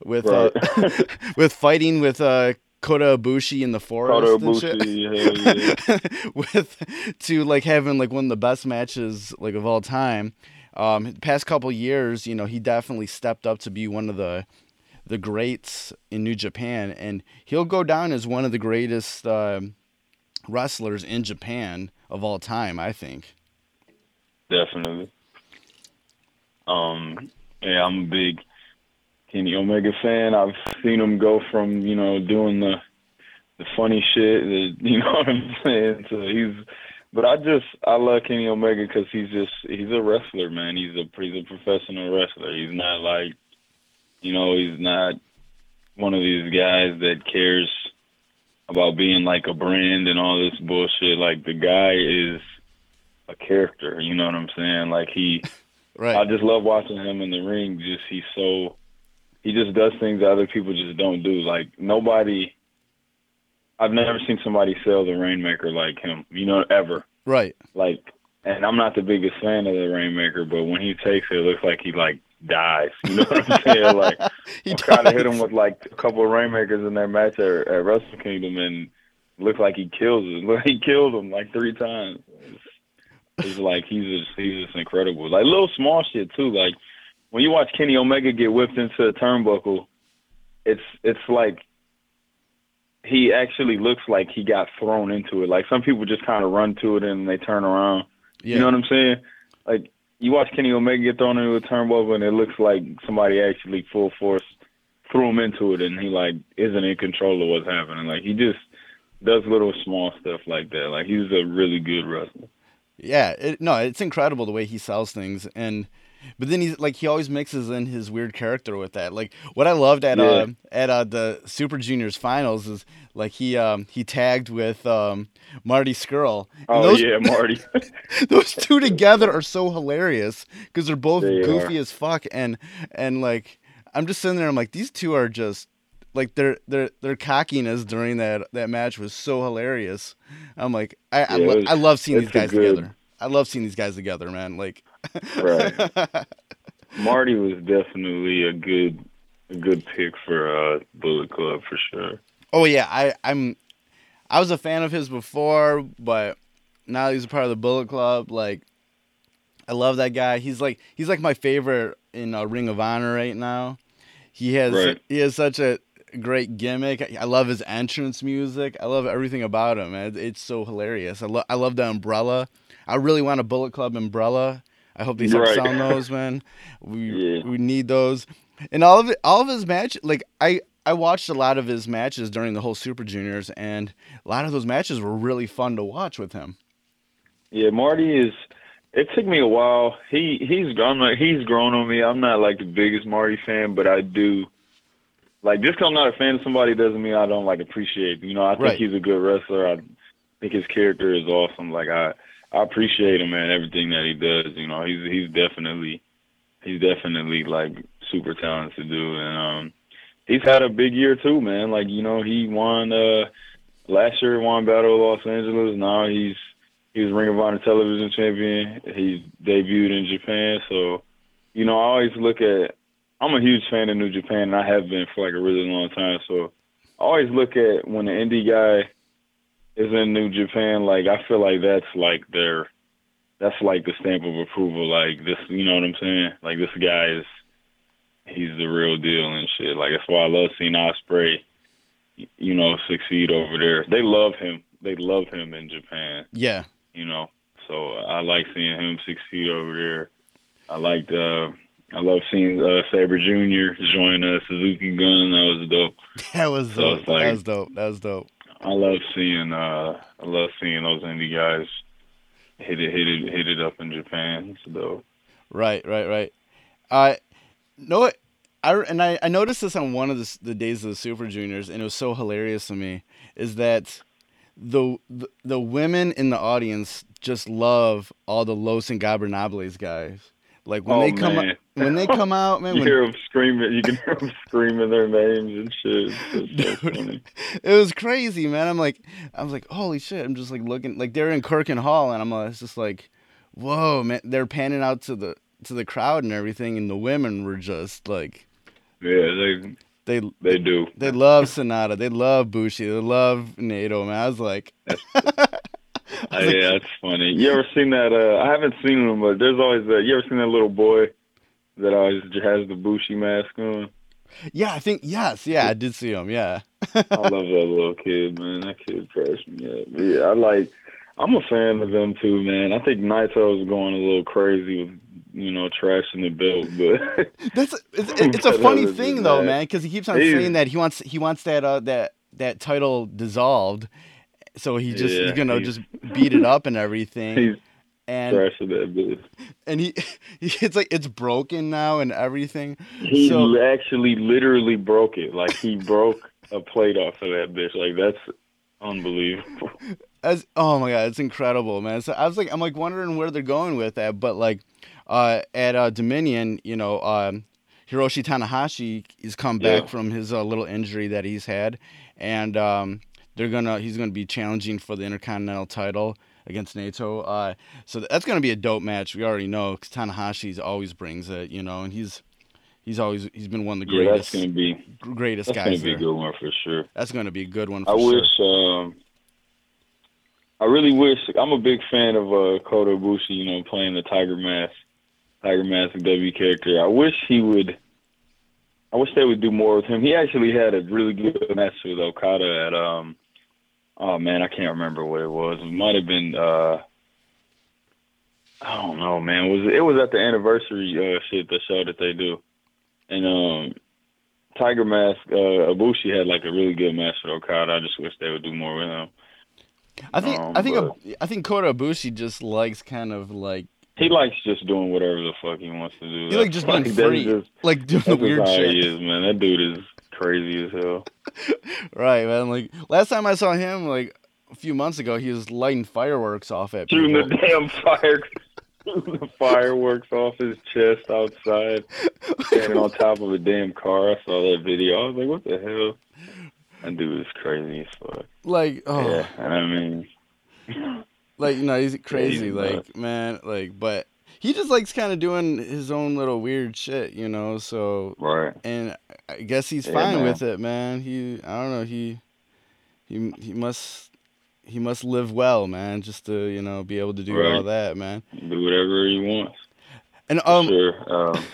with uh, with fighting with uh, Kota Ibushi in the forest Kota and shit. Ibushi, hell yeah. with to like having like one of the best matches like of all time. Um, past couple years, you know, he definitely stepped up to be one of the the greats in New Japan, and he'll go down as one of the greatest um wrestlers in Japan of all time. I think. Definitely. Um, yeah, I'm a big Kenny Omega fan. I've seen him go from you know doing the the funny shit, the, you know what I'm saying. So he's, but I just I love Kenny Omega because he's just he's a wrestler, man. He's a he's a professional wrestler. He's not like, you know, he's not one of these guys that cares about being like a brand and all this bullshit. Like the guy is a character. You know what I'm saying? Like he, Right. I just love watching him in the ring. Just he's so, he just does things that other people just don't do. Like nobody, I've never seen somebody sell the Rainmaker like him. You know, ever. right. Like, and I'm not the biggest fan of the Rainmaker, but when he takes it, it looks like he like dies. You know what I'm saying? Like He I tried to hit him with like a couple of Rainmakers in their match at, at Wrestle Kingdom, and it looked like he kills him. He killed him like three times. It's, it's like he's just he's just incredible. Like little small shit too. Like when you watch Kenny Omega get whipped into a turnbuckle, it's it's like he actually looks like he got thrown into it. Like some people just kind of run to it and they turn around. Yeah. You know what I'm saying? Like you watch Kenny Omega get thrown into a turnbuckle and it looks like somebody actually full force threw him into it and he like isn't in control of what's happening. Like he just does little small stuff like that. Like he's a really good wrestler. Yeah, it, no, it's incredible the way he sells things, and but then he's like he always mixes in his weird character with that. Like what I loved at uh, at uh, the Super Juniors finals is like he um he tagged with um Marty Scurll. And Oh those, yeah, Marty. those two together are so hilarious because they're both They goofy are. as fuck, and and like I'm just sitting there, I'm like these two are just. Like their their their cockiness during that that match was so hilarious. I'm like I I, Yeah, was- I love seeing these guys good- together. I love seeing these guys together, man. Like, Right. Marty was definitely a good a good pick for uh Bullet Club for sure. oh yeah, I I'm I was a fan of his before, but now he's a part of the Bullet Club. Like, I love that guy. He's like he's like my favorite in uh, Ring of Honor right now. He has Right. he has such a great gimmick. I love his entrance music. I love everything about him. Man. It's so hilarious. I love I love the umbrella. I really want a Bullet Club umbrella. I hope they start Right. selling those, man. We Yeah. we need those. And all of it, all of his match, like I I watched a lot of his matches during the whole Super Juniors, and a lot of those matches were really fun to watch with him. Yeah, Marty is. It took me a while. He he's I'm like he's grown on me. I'm not like the biggest Marty fan, but I do. Like just because I'm not a fan of somebody doesn't mean I don't like appreciate. You know, I think Right. he's a good wrestler. I think his character is awesome. Like I I appreciate him man. everything that he does. You know, he's he's definitely he's definitely like super talented do, and um, he's had a big year too, man. Like you know, he won uh last year, won Battle of Los Angeles. Now he's He was Ring of Honor Television Champion. He debuted in Japan, so you know I always look at. I'm a huge fan of New Japan, and I have been for like a really long time. So I always look at when an indie guy is in New Japan, like I feel like that's like their, that's like the stamp of approval. Like this, you know what I'm saying? Like this guy is, he's the real deal and shit. Like that's why I love seeing Ospreay, you know, succeed over there. They love him. They love him in Japan Yeah. you know. So I like seeing him succeed over there. I liked uh I love seeing uh Sabre Jr. join uh Suzuki Gun. That was dope. That was So dope. like- that was dope. That was dope. I love seeing uh I love seeing those indie guys hit it hit it hit it up in Japan. Dope. Right, right, right. Uh, know? I and I, I noticed this on one of the, the days of the Super Juniors, and it was so hilarious to me. Is that the the, the women in the audience just love all the Los Ingobernables guys. Like when Oh, they come man. out, when they come out, man. You When, hear them screaming you can hear them screaming their names and shit. So Dude. it was crazy, man. I'm like, I was like, holy shit! I'm just like looking, like they're in Korakuen Hall, and I'm uh, it's just like, whoa, man. They're panning out to the to the crowd and everything, and the women were just like, Yeah, they they they do. They love Sanada. They love Bushi. They love Naito, man. I was like, Yeah, that's funny. You ever seen that? Uh, I haven't seen them, but there's always that. You ever seen that little boy that always has the Bushi mask on? yeah, I think yes, yeah, I did see him. Yeah, I love that little kid, man. That kid cracks me up. Yeah, I like. I'm a fan of them too, man. I think Naito's going a little crazy with you know trashing the belt, but that's it's, it's a funny thing though, man, because he keeps on he's- saying that he wants he wants that uh that that title dissolved, so he just Yeah, he's gonna he's- just beat it up and everything, and that and he it's like it's broken now and everything. He So- actually literally broke it. Like he broke a plate off of that bitch. Like that's unbelievable. As oh my god, it's incredible, man. So I was like, I'm like wondering where they're going with that, but like, uh, at uh, Dominion, you know, um, Hiroshi Tanahashi has come back Yeah. from his uh, little injury that he's had, and um, they're gonna he's gonna be challenging for the Intercontinental title against Naito. Uh, so that's gonna be a dope match. We already know because Tanahashi's always brings it, you know, and he's he's always he's been one of the greatest. Yeah, that's gonna be greatest guy. that's gonna guys be a good one for sure. That's gonna be a good one. For I sure. wish. Um, I really wish. I'm a big fan of uh, Kota Ibushi. You know, playing the Tiger Mask, Tiger Mask W character. I wish he would. I wish they would do more with him. He actually had a really good match with Okada at um. Oh man, I can't remember what it was. It might have been. uh I don't know, man. It was it was at the anniversary uh, shit the show that they do, and um. Tiger Mask, uh, Ibushi had like a really good match with Okada. I just wish they would do more with him. I think Um, I think but- I think Kota Ibushi just likes kind of like He likes just doing whatever the fuck he wants to do. he like just being That's free, Just, like doing the weird shit. he is, man. That dude is crazy as hell. Right, man. Like last time I saw him, like a few months ago, he was lighting fireworks off at Shooting people. the damn fire, the fireworks off his chest outside, standing on top of a damn car. I saw that video. I was like, what the hell? That dude is crazy as fuck. like oh, Yeah, and I mean, like you know he's crazy. he's like nuts. man, like but he just likes kind of doing his own little weird shit, you know. So right. and I guess he's Yeah, fine man. with it, man. He I don't know he he he must he must live well, man, just to you know be able to do all that, man. Do whatever he wants. And um. sure. Um,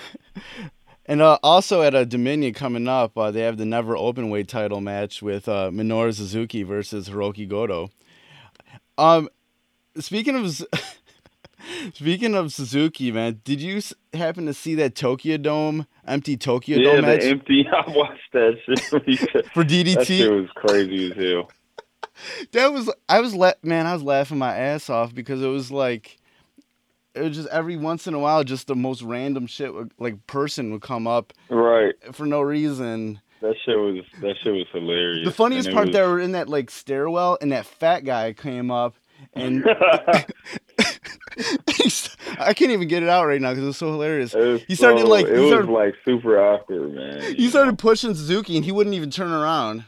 And uh, also at a Dominion coming up, uh, they have the never open weight title match with uh, Minoru Suzuki versus Hirooki Goto. Um, speaking of speaking of Suzuki, man, did you happen to see that Tokyo Dome empty Tokyo yeah, Dome match empty. I watched that shit. when he said- for that shit DDT? was crazy as hell. That was I was la- man, I was laughing my ass off because it was like. It was just every once in a while, just the most random shit, would, like person would come up Right. for no reason. That shit was that shit was hilarious. The funniest part, was- they were in that like stairwell, and that fat guy came up, and I can't even get it out right now because it was so hilarious. It was He started, so- like- it he was like super awkward, man. He started pushing Suzuki, and he wouldn't even turn around.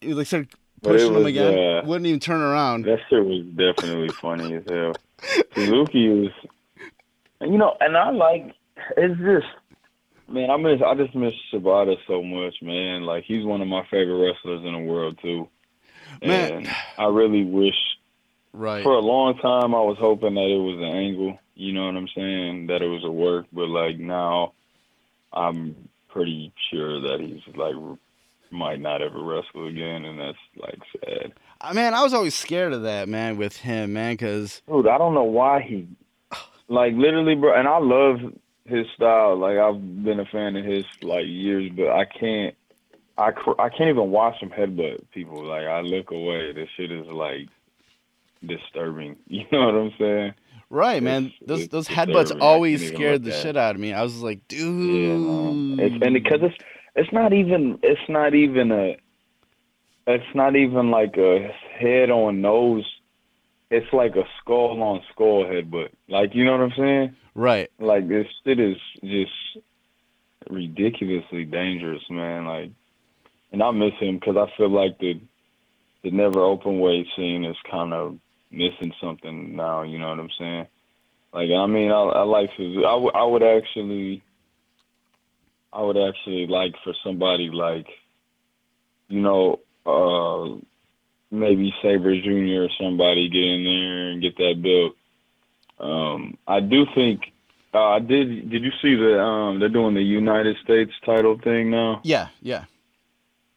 He like started pushing him again. uh, Wouldn't even turn around. That shit was definitely funny as hell. Suzuki was, you know, and I like. It's just, man, I miss. I just miss Shibata so much, man. Like he's one of my favorite wrestlers in the world too. Man. and I really wish. Right. For a long time, I was hoping that it was an angle. You know what I'm saying? That it was a work, but like now, I'm pretty sure that he's like might not ever wrestle again, and that's like sad. Man, I was always scared of that, man, with him, man, because Dude, I don't know why he, like, literally, bro. And I love his style. Like, I've been a fan of his like years, but I can't, I, cr- I can't even watch him headbutt people. Like, I look away. This shit is like disturbing. You know what I'm saying? right, man, It's- those it's those headbutts always scared the shit out of me. I was like, Yeah, dude. no. it's, and because it's it's not even it's not even a it's not even like a head on nose. It's like a skull on skull headbutt. Like you know what I'm saying? right. Like this shit is just ridiculously dangerous, man. Like, and I miss him because I feel like the the never open weight scene is kind of missing something now. You know what I'm saying? Like, I mean, I, I like to. I, w- I would actually, I would actually like for somebody like, you know, uh, maybe Sabre Jr. or somebody get in there and get that belt. Um, I do think uh, I did. Did you see that um, they're doing the United States title thing now? Yeah, yeah.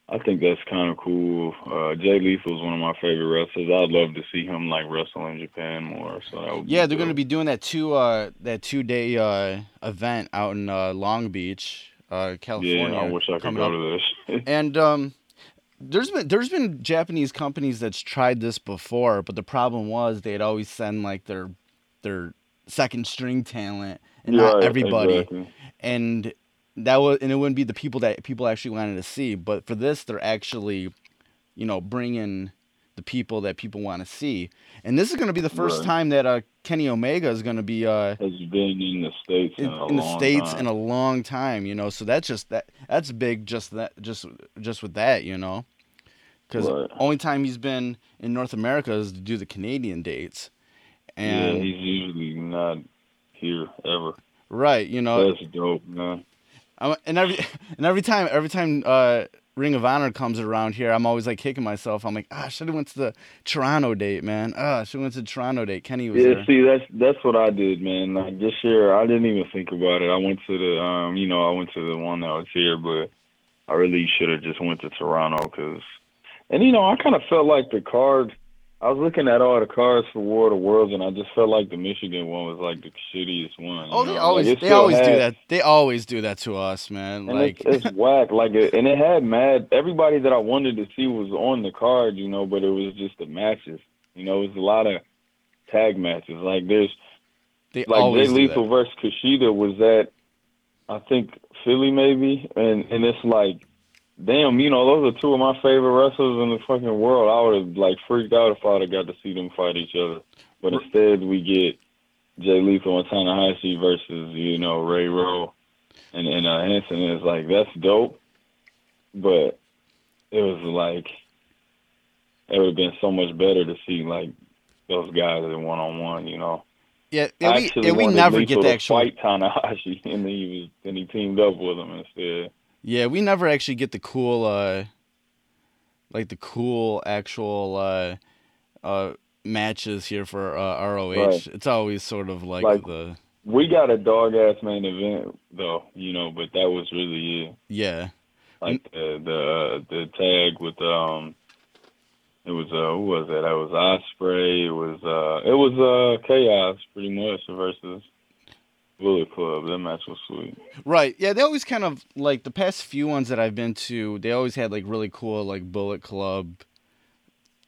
I think that's kind of cool. Uh, Jay Lethal's one of my favorite wrestlers. I'd love to see him like wrestle in Japan more. So that would Yeah, they're gonna be doing that two uh that two day uh event out in uh, Long Beach, uh, California. Yeah, I wish I could go up. to this. And um, there's been there's been Japanese companies that's tried this before, but the problem was they'd always send like their their second string talent and not everybody. exactly. And that was and it wouldn't be the people that people actually wanted to see. But for this, they're actually, you know, bringing the people that people want to see. And this is going to be the first Right. time that uh, Kenny Omega is going to be uh, Has been in the states in, in, a in the states time. in a long time, you know. So that's just that that's big. Just that just just with that, you know, because Right. only time he's been in North America is to do the Canadian dates, and yeah, he's usually not here ever. right, you know, That's dope, man. I'm, and every and every time every time uh, Ring of Honor comes around here, I'm always like kicking myself. I'm like, ah, I should have went to the Toronto date, man. Ah, I should have went to the Toronto date. Kenny was Yeah, there. see, that's that's what I did, man. Like this year, I didn't even think about it. I went to the, um, you know, I went to the one that was here, but I really should have just went to Toronto, cause, and you know, I kind of felt like the card. I was looking at all the cards for War of the Worlds, and I just felt like the Michigan one was like the shittiest one. Oh, they always like, they always do that. They always do that to us, man. Like it's, it's whack. Like, it, and it had mad. Everybody that I wanted to see was on the card, you know, but it was just the matches. You know, it was a lot of tag matches. Like, there's they like Jay do Lethal versus Kushida was that I think Philly maybe, and and it's like, damn, you know, those are two of my favorite wrestlers in the fucking world. I would have like freaked out if I'd have got to see them fight each other, but instead we get Jay Lethal and Tanahashi versus you know Ray Rowe and and uh, Hanson. And it's like that's dope, but it was like it would have been so much better to see like those guys in one on one, you know. Yeah, I and we, and we never Lethal get the actual. fight Tanahashi, and then he was then he teamed up with him instead. Yeah, we never actually get the cool, uh, like the cool actual uh, uh, matches here for uh, ROH. Right. It's always sort of like, Like- the We got a dog ass main event though, you know, but that was really it. yeah. Like the the uh, the tag with um, it was uh who was it? That was Ospreay. It was uh it was uh Chaos pretty much versus Bullet Club. That match was sweet. Right. Yeah, they always kind of like the past few ones that I've been to, they always had like really cool like Bullet Club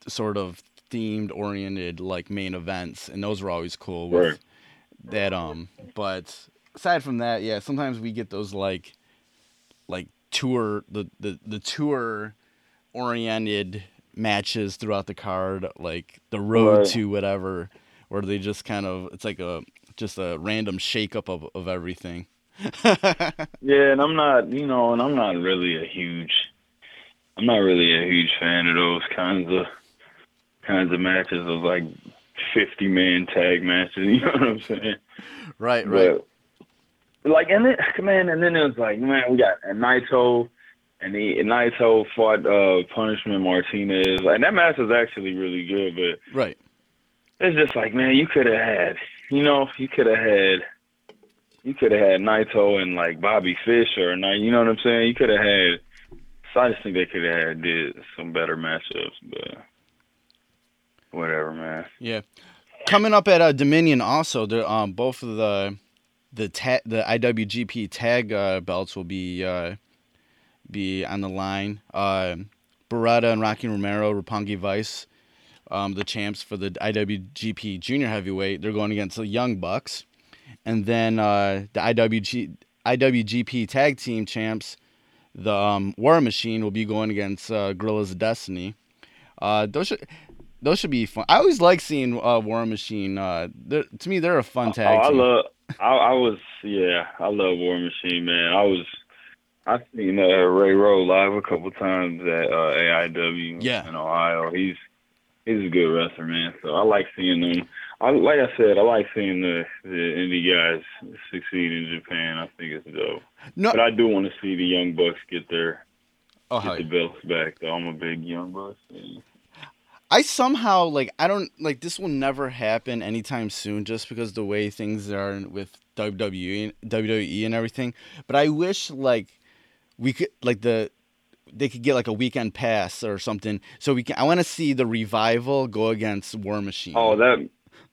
sort of themed oriented like main events and those were always cool with Right. that um but aside from that, yeah, sometimes we get those like like tour the the, the tour oriented matches throughout the card like the road Right. to whatever where they just kind of it's like a just a random shakeup of of everything. Yeah, and I'm not, you know, and I'm not really a huge. I'm not really a huge fan of those kinds of kinds of matches of like 50 man tag matches. You know what I'm saying? Right, right. But, like, and then, man, and then it was like, man, we got a Naito, and he and Naito fought uh, Punishment Martinez, and that match was actually really good. But right. it's just like, man, you could have had, you know, you could have had, you could have had Naito and like Bobby or night, you know what I'm saying? You could have had. So I just think they could have had did some better matchups, but whatever, man. Yeah. Coming up at uh, Dominion, also, um, both of the the ta- the IWGP tag uh, belts will be uh, be on the line. Uh, Beretta and Rocky Romero, Roppongi Vice, um, the champs for the IWGP Junior Heavyweight. They're going against the Young Bucks, and then uh, the IWG IWGP Tag Team champs, the um, War Machine, will be going against uh, Guerrillas of Destiny. Uh, those should those should be fun. I always like seeing uh, War Machine. Uh, to me, they're a fun Oh, tag I team. love. I, I was yeah. I love War Machine, man. I was. I've seen uh, Ray Rowe live a couple times at uh, AIW Yeah. in Ohio. He's he's a good wrestler, man. So I like seeing them. I like I said, I like seeing the the indie guys succeed in Japan. I think it's dope. no, But I do want to see the Young Bucks get their oh, get the belts back. Though I'm a big Young Bucks fan. I somehow like I don't like this will never happen anytime soon, just because the way things are with WWE, WWE and everything. But I wish like we could like the they could get like a weekend pass or something, so we can. I want to see the revival go against War Machine. Oh, that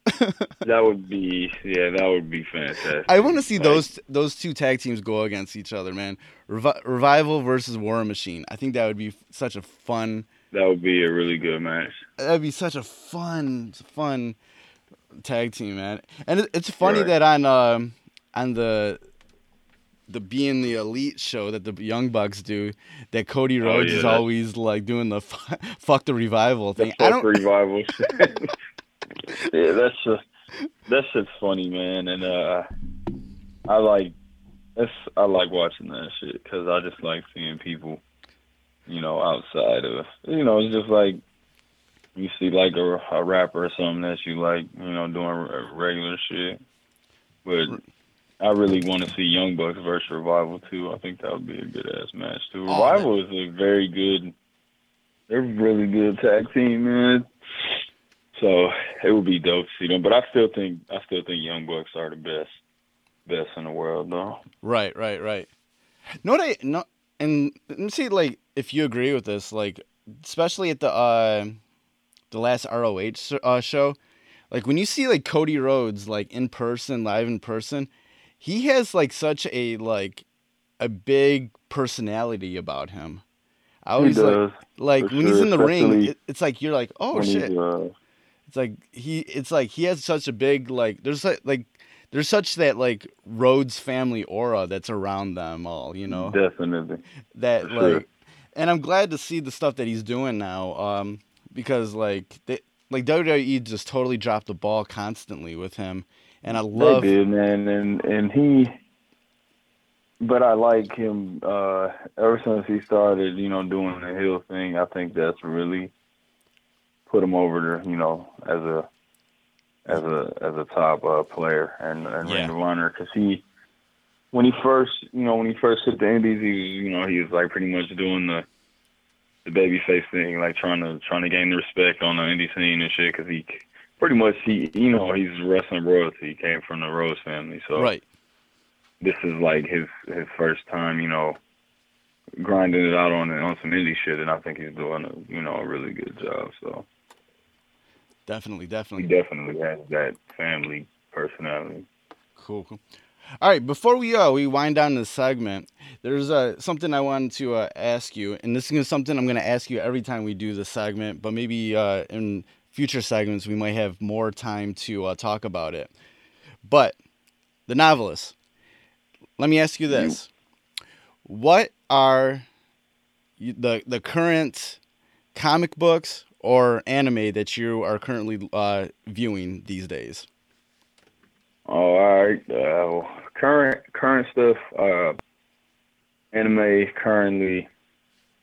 that would be yeah, that would be fantastic. I want to see Like, those those two tag teams go against each other, man. Revi- Revival versus War Machine. I think that would be such a fun. That would be a really good match. That'd be such a fun, fun tag team, man. And it, it's funny Right. that on um on the the being the elite show that the Young Bucks do, that Cody Oh, Rhodes yeah, is always like doing the fu- fuck the revival The thing. I fuck don't. revival yeah, that's just that shit's funny, man. And uh, I like that's I like watching that shit because I just like seeing people, you know, outside of you know, it's just like you see like a, a rapper or something that you like, you know, doing regular shit. But I really want to see Young Bucks versus Revival too. I think that would be a good ass match too. Oh, Revival is a very good. They're really good tag team, man. So it would be dope to see them. But I still think I still think Young Bucks are the best, best in the world, though. Right, right, right. No, I no, and see, like, if you agree with this, like, especially at the uh, the last ROH uh, show, like when you see like Cody Rhodes like in person, live in person, he has like such a like a big personality about him. I always like does. like for when he's in the ring, it, it's like you're like, oh shit. uh, It's like he it's like he has such a big like there's like, like there's such that like Rhodes family aura that's around them all, you know. definitely. that for sure. like and I'm glad to see the stuff that he's doing now um because like they like WWE just totally dropped the ball constantly with him and I love They did, man, and and he. But I like him. uh Ever since he started, you know, doing the heel thing, I think that's really put him over to, you know, as a as a as a top uh, player and and Yeah. honor because he. When he first, you know, when he first hit the Indies, he was, you know, he was like pretty much doing the the babyface thing, like trying to trying to gain the respect on the indie scene and shit. Because he pretty much he, you know, he's wrestling royalty. He came from the Rhodes family, so right this is like his his first time, you know, grinding it out on on some indie shit, and I think he's doing a you know a really good job. So definitely he definitely definitely has that family personality. cool cool all right before we uh we wind down this segment there's uh something I wanted to uh, ask you and this is something I'm gonna ask you every time we do this segment but maybe uh in future segments we might have more time to uh, talk about it but the Noveliss let me ask you this what are the the current comic books or anime that you are currently uh, viewing these days all right. Uh, current current stuff. Uh, anime currently.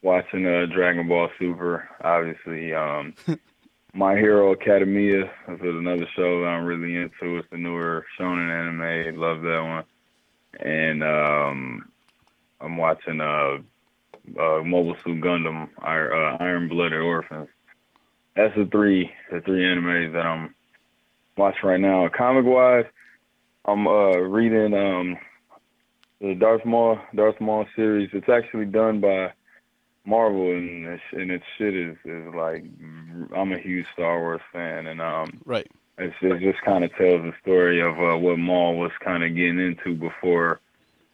watching uh, Dragon Ball Super. Obviously, um, My Hero Academia is another show that I'm really into. It's the newer shonen anime. Love that one. And um, I'm watching uh, uh, Mobile Suit Gundam, Iron, uh, Iron Blooded Orphans. That's the three, the three animes that I'm watching right now. Comic wise, I'm uh, reading um, the Darth Maul Darth Maul series. It's actually done by Marvel, and its, and its shit is is like I'm a huge Star Wars fan, and um, Right. it's, it just kind of tells the story of uh, what Maul was kind of getting into before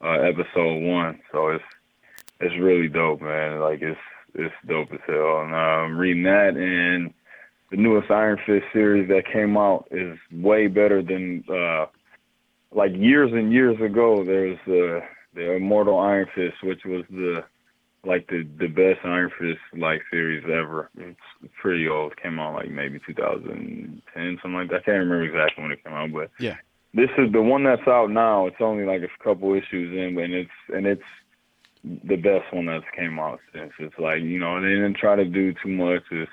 uh, Episode One. So it's it's really dope, man. Like it's it's dope as hell. And um, reading that and the newest Iron Fist series that came out is way better than uh, like years and years ago. There was uh, the Immortal Iron Fist, which was the like the the best Iron Fist like series ever. It's pretty old. It came out like maybe 2010, something like that. I can't remember exactly when it came out, but Yeah. this is the one that's out now. It's only like a couple issues in, and it's and it's the best one that's came out since. It's like you know they didn't try to do too much. It's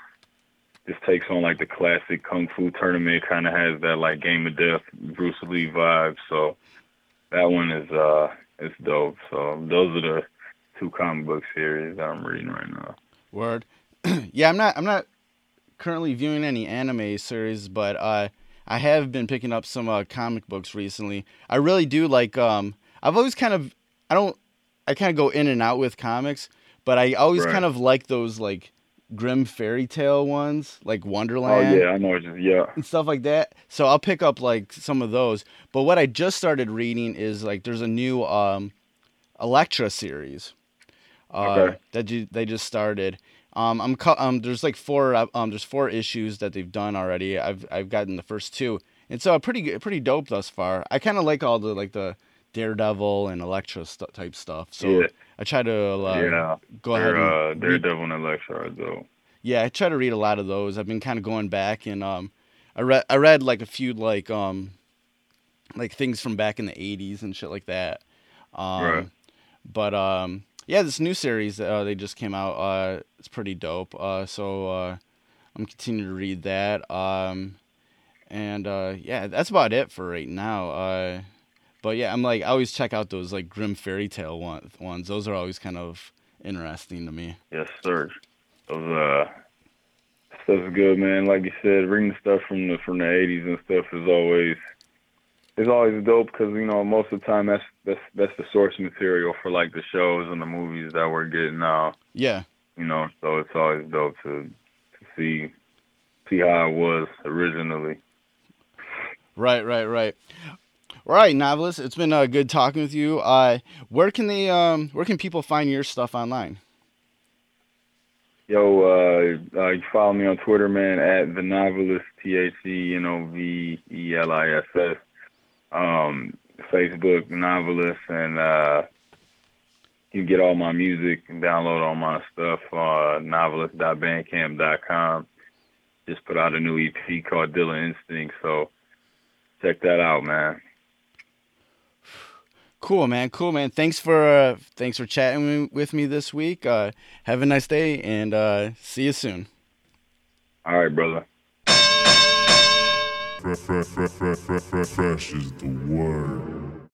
just takes on like the classic kung fu tournament. Kind of has that like Game of Death Bruce Lee vibe. So that one is uh it's dope. So those are the two comic book series that I'm reading right now. Word. yeah, I'm not. I'm not currently viewing any anime series, but uh, I have been picking up some uh, comic books recently. I really do like. Um, I've always kind of. I don't. I kind of go in and out with comics, but I always Right. kind of like those like grim fairy tale ones, like Wonderland. Oh yeah, I know. Just yeah. and stuff like that. So I'll pick up like some of those. But what I just started reading is like there's a new um Elektra series. Uh, Okay. that you, they just started. Um I'm cu- um there's like four uh, um there's four issues that they've done already. I've I've gotten the first two. It's uh pretty pretty dope thus far. I kind of like all the like the Daredevil and Elektra st- type stuff. So Yeah. I try to uh, yeah. go ahead and uh, read- Daredevil and Elektra are dope. yeah, I try to read a lot of those. I've been kind of going back and um, I read I read like a few like um, like things from back in the '80s and shit like that. Um, Right. But um, yeah, this new series uh, they just came out. Uh, it's pretty dope. Uh, so uh, I'm continuing to read that. Um, and uh, yeah, that's about it for right now. Uh, but yeah, I'm like I always check out those like grim fairy tale one, ones. Those are always kind of interesting to me. Yes, sir. Those uh stuff's good, man. Like you said, reading stuff from the from the eighties and stuff is always is always dope because you know most of the time that's that's that's the source material for like the shows and the movies that we're getting now. Yeah. You know, so it's always dope to to see see how it was originally. Right, right, right. All right, Noveliss. It's been uh, good talking with you. Uh, where can they, um, where can people find your stuff online? Yo, uh, uh, you follow me on Twitter, man, at the Noveliss, T H E N O V E L I S S. Um, Facebook, Noveliss, and uh, you can get all my music and download all my stuff uh, noveliss.bandcamp.com. Just put out a new EP called Dylan Instinct, so check that out, man. Cool, man. Cool, man. Thanks for, uh, thanks for chatting with me this week. Uh, have a nice day and uh, see you soon. All right, brother. Fresh is the word.